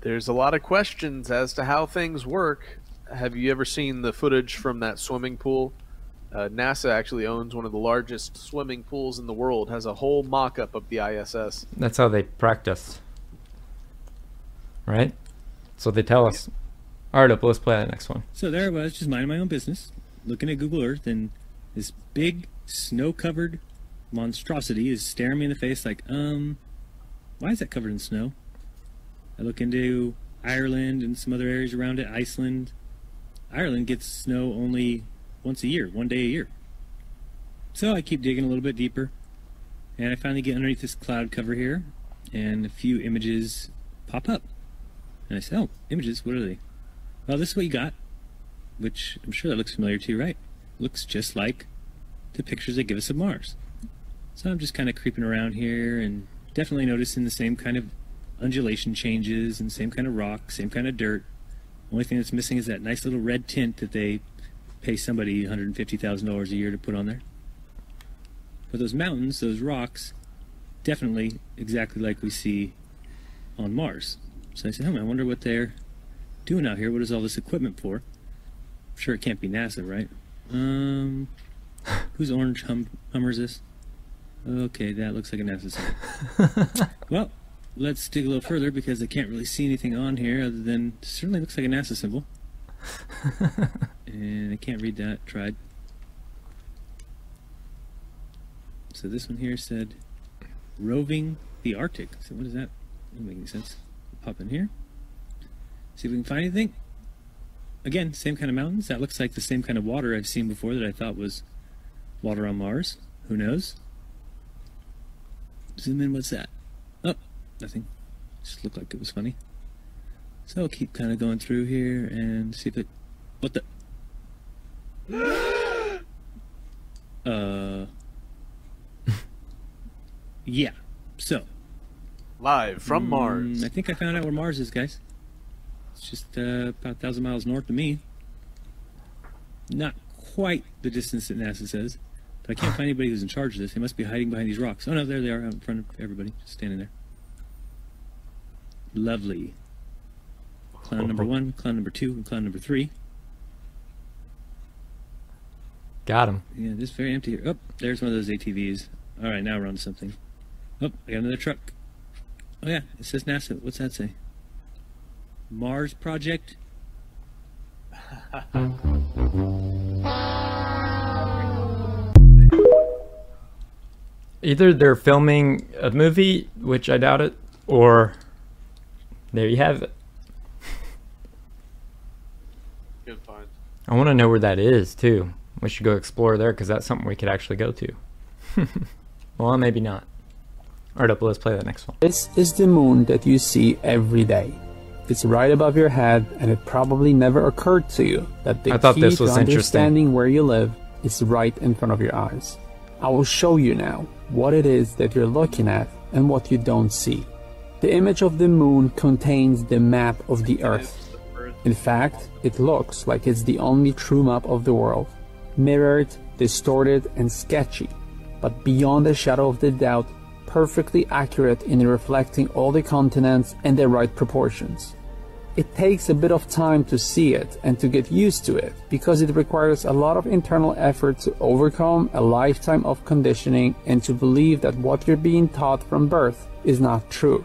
There's a lot of questions as to how things work. Have you ever seen the footage from that swimming pool? Uh, NASA actually owns one of the largest swimming pools in the world. Has a whole mock-up of the ISS. That's how they practice. Right? So they tell us. All right, up, let's play that next one. So there I was, just minding my own business, looking at Google Earth, and this big snow-covered monstrosity is staring me in the face like, um, why is that covered in snow? I look into Ireland and some other areas around it, Iceland. Ireland gets snow only once a year, one day a year. So I keep digging a little bit deeper, and I finally get underneath this cloud cover here, and a few images pop up. And I say, oh, images, what are they? Well, this is what you got, which I'm sure that looks familiar to you, right? Looks just like the pictures they give us of Mars. So I'm just kind of creeping around here and definitely noticing the same kind of undulation changes and same kind of rock, same kind of dirt. Only thing that's missing is that nice little red tint that they pay somebody $150,000 a year to put on there. But those mountains, those rocks, definitely exactly like we see on Mars. So I said, oh, I wonder what they're doing out here. What is all this equipment for? I'm sure it can't be NASA, right? Um, whose orange hum- Hummer is this? Okay, that looks like a NASA symbol. well, let's dig a little further because I can't really see anything on here other than certainly looks like a NASA symbol. and I can't read that. Tried. So this one here said roving the Arctic. So what is that? Doesn't make any sense. Pop in here. See if we can find anything. Again, same kind of mountains. That looks like the same kind of water I've seen before that I thought was water on Mars. Who knows? Zoom in, what's that? Oh, nothing. Just looked like it was funny. So I'll keep kind of going through here and see if it. What the? Uh. yeah. So. Live from Mars. Mm, I think I found out where Mars is, guys. It's just uh, about a thousand miles north of me. Not quite the distance that NASA says, but I can't find anybody who's in charge of this. They must be hiding behind these rocks. Oh no, there they are out in front of everybody, just standing there. Lovely. Clown number one, clown number two, and clown number three. Got him. Yeah, this is very empty here. Oh, there's one of those ATVs. All right, now we're on to something. Oh, I got another truck. Oh yeah, it says NASA. What's that say? Mars Project. Either they're filming a movie, which I doubt it, or there you have it. Good find. I want to know where that is too. We should go explore there because that's something we could actually go to. well, maybe not. Alright, up, let's play the next one. This is the moon that you see every day. It's right above your head, and it probably never occurred to you that the I thought key this to was interesting. understanding where you live is right in front of your eyes. I will show you now what it is that you're looking at and what you don't see. The image of the moon contains the map of the Earth. In fact, it looks like it's the only true map of the world. Mirrored, distorted, and sketchy, but beyond a shadow of the doubt, perfectly accurate in reflecting all the continents and their right proportions. It takes a bit of time to see it and to get used to it because it requires a lot of internal effort to overcome a lifetime of conditioning and to believe that what you're being taught from birth is not true.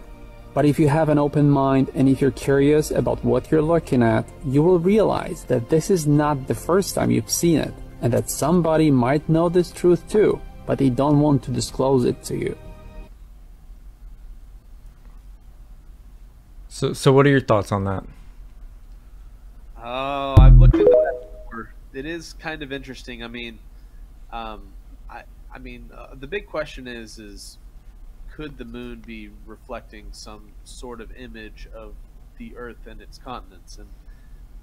But if you have an open mind and if you're curious about what you're looking at, you will realize that this is not the first time you've seen it and that somebody might know this truth too, but they don't want to disclose it to you. So, so what are your thoughts on that? Oh, I've looked into that before. It is kind of interesting. I mean, um, I, I mean, uh, the big question is, is could the moon be reflecting some sort of image of the Earth and its continents? And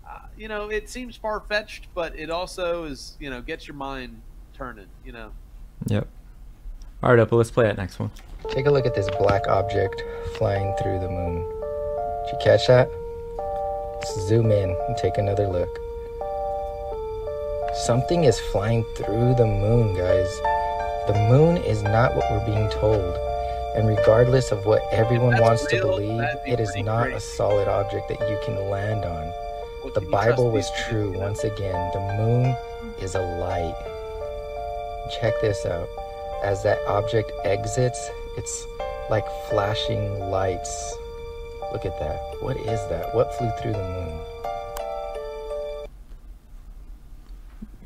uh, you know, it seems far fetched, but it also is, you know, gets your mind turning. You know. Yep. Alright, up, let's play that next one. Take a look at this black object flying through the moon. Did you catch that? Let's zoom in and take another look. Something is flying through the moon, guys. The moon is not what we're being told. And regardless of what everyone that's wants real, to believe, be it is not great. a solid object that you can land on. Well, the can you trust Bible was true once again. The moon is a light. Check this out. As that object exits, it's like flashing lights. Look at that. What is that? What flew through the moon?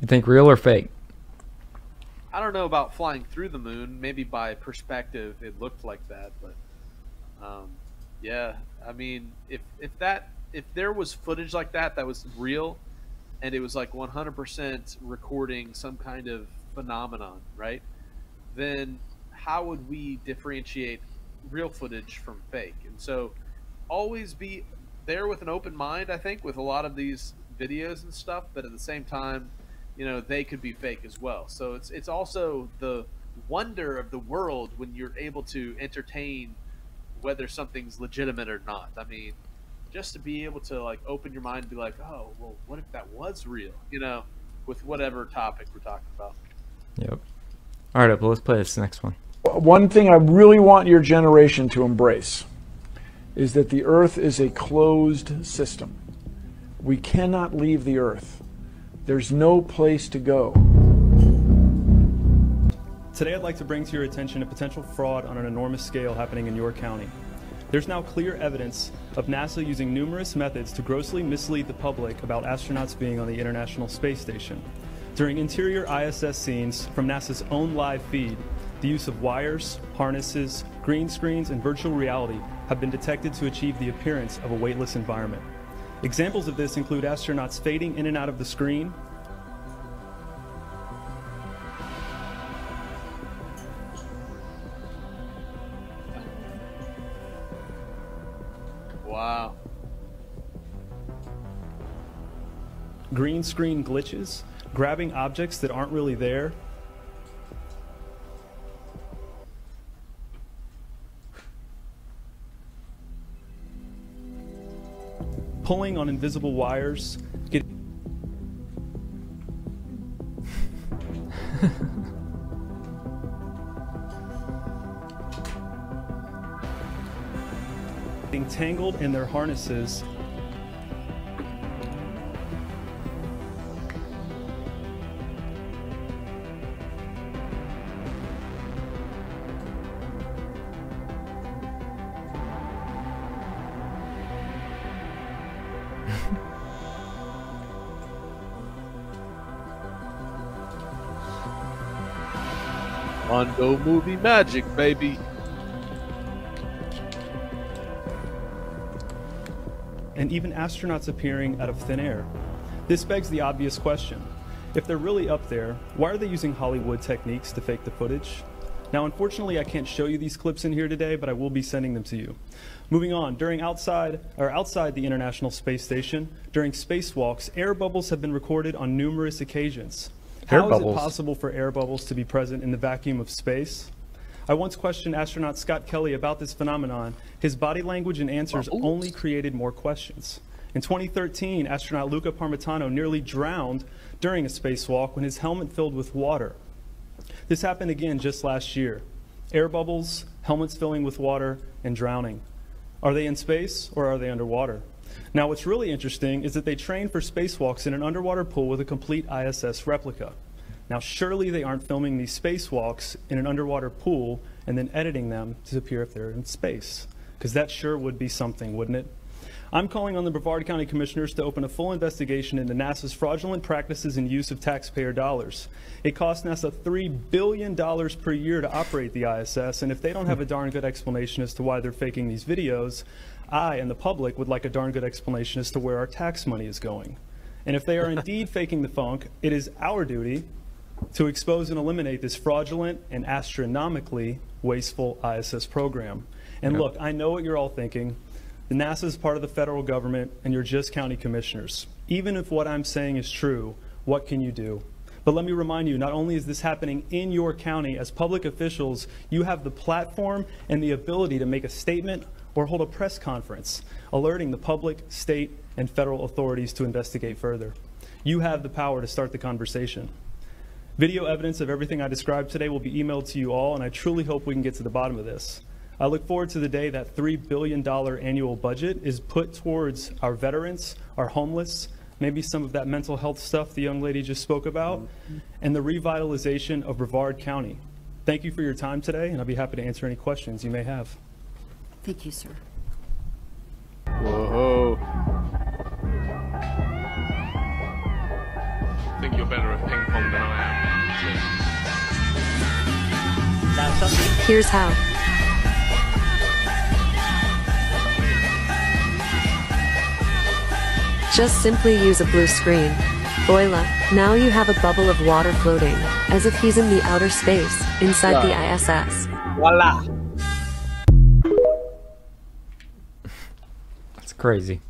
You think real or fake? I don't know about flying through the moon. Maybe by perspective, it looked like that, but um, yeah. I mean, if if that if there was footage like that that was real, and it was like 100% recording some kind of phenomenon, right? Then how would we differentiate real footage from fake? And so, always be there with an open mind. I think with a lot of these videos and stuff, but at the same time, you know, they could be fake as well. So it's it's also the wonder of the world when you're able to entertain whether something's legitimate or not. I mean, just to be able to like open your mind and be like, oh, well, what if that was real? You know, with whatever topic we're talking about. Yep. Alright, up, let's play this next one. One thing I really want your generation to embrace is that the Earth is a closed system. We cannot leave the Earth. There's no place to go. Today, I'd like to bring to your attention a potential fraud on an enormous scale happening in your county. There's now clear evidence of NASA using numerous methods to grossly mislead the public about astronauts being on the International Space Station. During interior ISS scenes from NASA's own live feed, the use of wires, harnesses, green screens, and virtual reality have been detected to achieve the appearance of a weightless environment. Examples of this include astronauts fading in and out of the screen, Wow. green screen glitches, grabbing objects that aren't really there, pulling on invisible wires, get getting tangled in their harnesses Mondo movie magic, baby. and even astronauts appearing out of thin air. This begs the obvious question. If they're really up there, why are they using Hollywood techniques to fake the footage? Now, unfortunately, I can't show you these clips in here today, but I will be sending them to you. Moving on, during outside or outside the International Space Station, during spacewalks, air bubbles have been recorded on numerous occasions. Air How is bubbles? it possible for air bubbles to be present in the vacuum of space? I once questioned astronaut Scott Kelly about this phenomenon. His body language and answers only created more questions. In 2013, astronaut Luca Parmitano nearly drowned during a spacewalk when his helmet filled with water. This happened again just last year. Air bubbles, helmets filling with water, and drowning. Are they in space or are they underwater? Now, what's really interesting is that they trained for spacewalks in an underwater pool with a complete ISS replica. Now, surely they aren't filming these spacewalks in an underwater pool and then editing them to appear if they're in space, because that sure would be something, wouldn't it? I'm calling on the Brevard County Commissioners to open a full investigation into NASA's fraudulent practices and use of taxpayer dollars. It costs NASA $3 billion per year to operate the ISS, and if they don't have a darn good explanation as to why they're faking these videos, I and the public would like a darn good explanation as to where our tax money is going. And if they are indeed faking the funk, it is our duty to expose and eliminate this fraudulent and astronomically wasteful ISS program. And Yeah. look, I know what you're all thinking. The NASA is part of the federal government, and you're just county commissioners. Even if what I'm saying is true, what can you do? But let me remind you, not only is this happening in your county, as public officials, you have the platform and the ability to make a statement or hold a press conference, alerting the public, state, and federal authorities to investigate further. You have the power to start the conversation. Video evidence of everything I described today will be emailed to you all, and I truly hope we can get to the bottom of this. I look forward to the day that $3 billion annual budget is put towards our veterans, our homeless, maybe some of that mental health stuff the young lady just spoke about, and the revitalization of Brevard County. Thank you for your time today, and I'll be happy to answer any questions you may have. Thank you, sir. Whoa. I think you're better at ping pong than I Here's how. Just simply use a blue screen. Voila, now you have a bubble of water floating, as if he's in the outer space, inside the ISS. Voila. Crazy.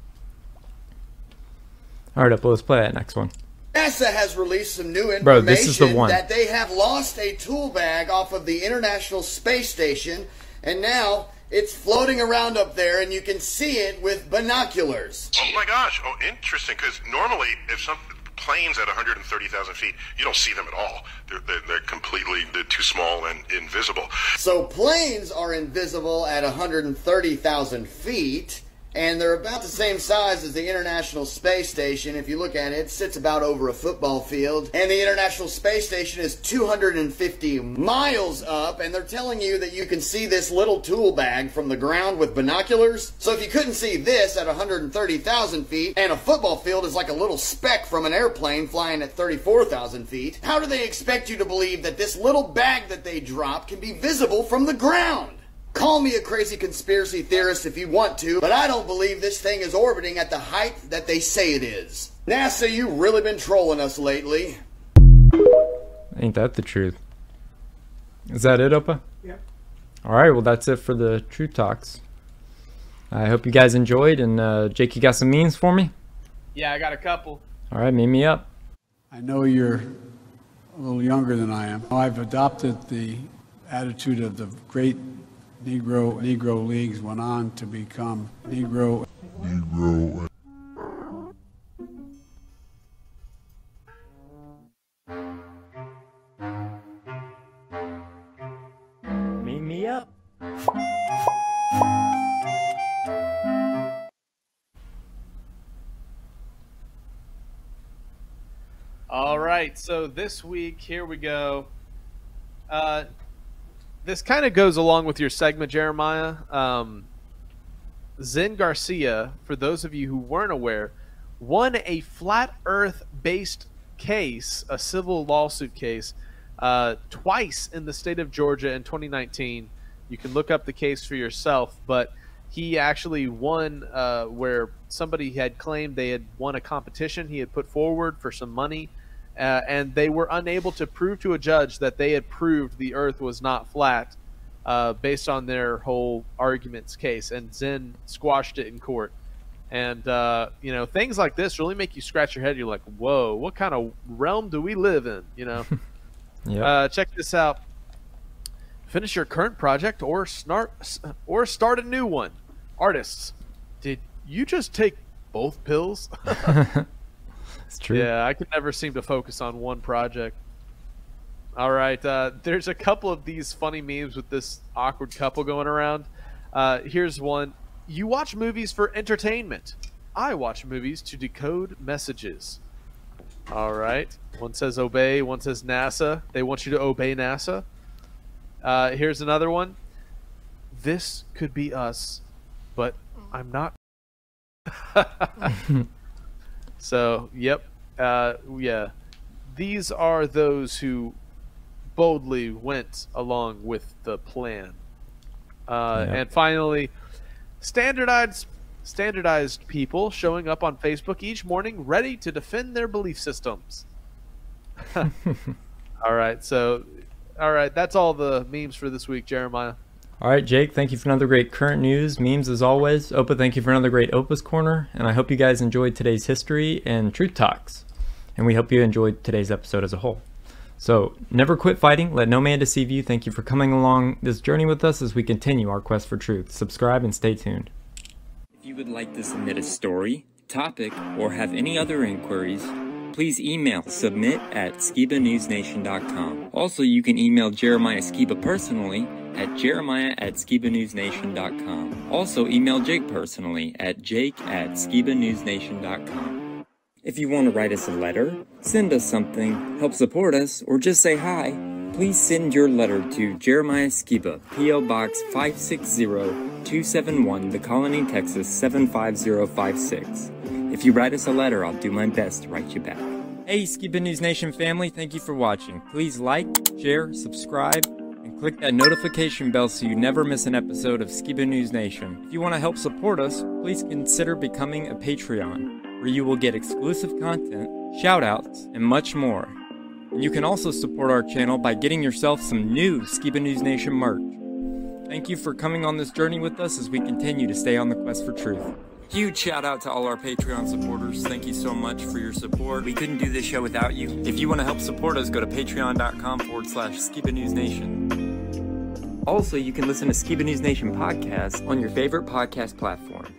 All right, Upload, let's play that next one. NASA has released some new information Bro, this is the one. that they have lost a tool bag off of the International Space Station, and now it's floating around up there, and you can see it with binoculars. Oh my gosh! Oh, interesting. Because normally, if some planes at 130,000 feet, you don't see them at all. They're, they're, they're completely they're too small and invisible. So planes are invisible at 130,000 feet, and they're about the same size as the International Space Station. If you look at it, it sits about over a football field, and the International Space Station is 250 miles up, and they're telling you that you can see this little tool bag from the ground with binoculars. So if you couldn't see this at 130,000 feet, and a football field is like a little speck from an airplane flying at 34,000 feet, how do they expect you to believe that this little bag that they drop can be visible from the ground? Call me a crazy conspiracy theorist if you want to, but I don't believe this thing is orbiting at the height that they say it is. NASA, you've really been trolling us lately. Ain't that the truth? Is that it, Opa? Yep. All right, well, that's it for the Truth Talks. I hope you guys enjoyed, and uh, Jake, you got some memes for me? Yeah, I got a couple. All right, meet me up. I know you're a little younger than I am. I've adopted the attitude of the great Negro Negro leagues went on to become Negro Negro Meet me up. All right, so this week, here we go. Uh, this kind of goes along with your segment, Jeremiah. Um, Zen Garcia, for those of you who weren't aware, won a flat Earth based case, a civil lawsuit case, uh, twice in the state of Georgia in 2019. You can look up the case for yourself, but he actually won uh, where somebody had claimed they had won a competition he had put forward for some money, uh, and they were unable to prove to a judge that they had proved the Earth was not flat uh, based on their whole arguments case, and Zen squashed it in court. And uh, you know things like this really make you scratch your head. You're like, "Whoa, what kind of realm do we live in?" You know. Yep. Uh, check this out. Finish your current project or start or start a new one. Artists, did you just take both pills? it's true. Yeah, I could never seem to focus on one project. All right, uh, there's a couple of these funny memes with this awkward couple going around. Uh, here's one. You watch movies for entertainment. I watch movies to decode messages. All right. One says obey, one says NASA. They want you to obey NASA. Uh, here's another one. This could be us, but I'm not. so, yep. Uh, yeah. These are those who boldly went along with the plan. Uh, Yeah. And finally, standardized standardized people showing up on Facebook each morning ready to defend their belief systems. all right, so all right, that's all the memes for this week, Jeremiah. All right, Jake, thank you for another great current news, memes as always. Opa, thank you for another great Opa's Corner. And I hope you guys enjoyed today's history and truth talks. And we hope you enjoyed today's episode as a whole. So, never quit fighting, let no man deceive you. Thank you for coming along this journey with us as we continue our quest for truth. Subscribe and stay tuned. If you would like to submit a story, topic, or have any other inquiries, please email submit at skibanewsnation.com. Also, you can email Jeremiah Skiba personally at jeremiah at skibanewsnation.com. Also, email Jake personally at jake at skibanewsnation.com. If you want to write us a letter, send us something, help support us, or just say hi, please send your letter to Jeremiah Skiba, P.O. Box 560-271, The Colony, Texas 75056. If you write us a letter, I'll do my best to write you back. Hey, Skiba News Nation family, thank you for watching. Please like, share, subscribe, click that notification bell so you never miss an episode of Skiba News Nation. If you want to help support us, please consider becoming a Patreon, where you will get exclusive content, shoutouts, and much more. And you can also support our channel by getting yourself some new Skiba News Nation merch. Thank you for coming on this journey with us as we continue to stay on the quest for truth. Huge shout out to all our Patreon supporters. Thank you so much for your support. We couldn't do this show without you. If you want to help support us, go to patreon.com forward slash Skiba News Nation. Also, you can listen to Skiba News Nation podcast on your favorite podcast platform.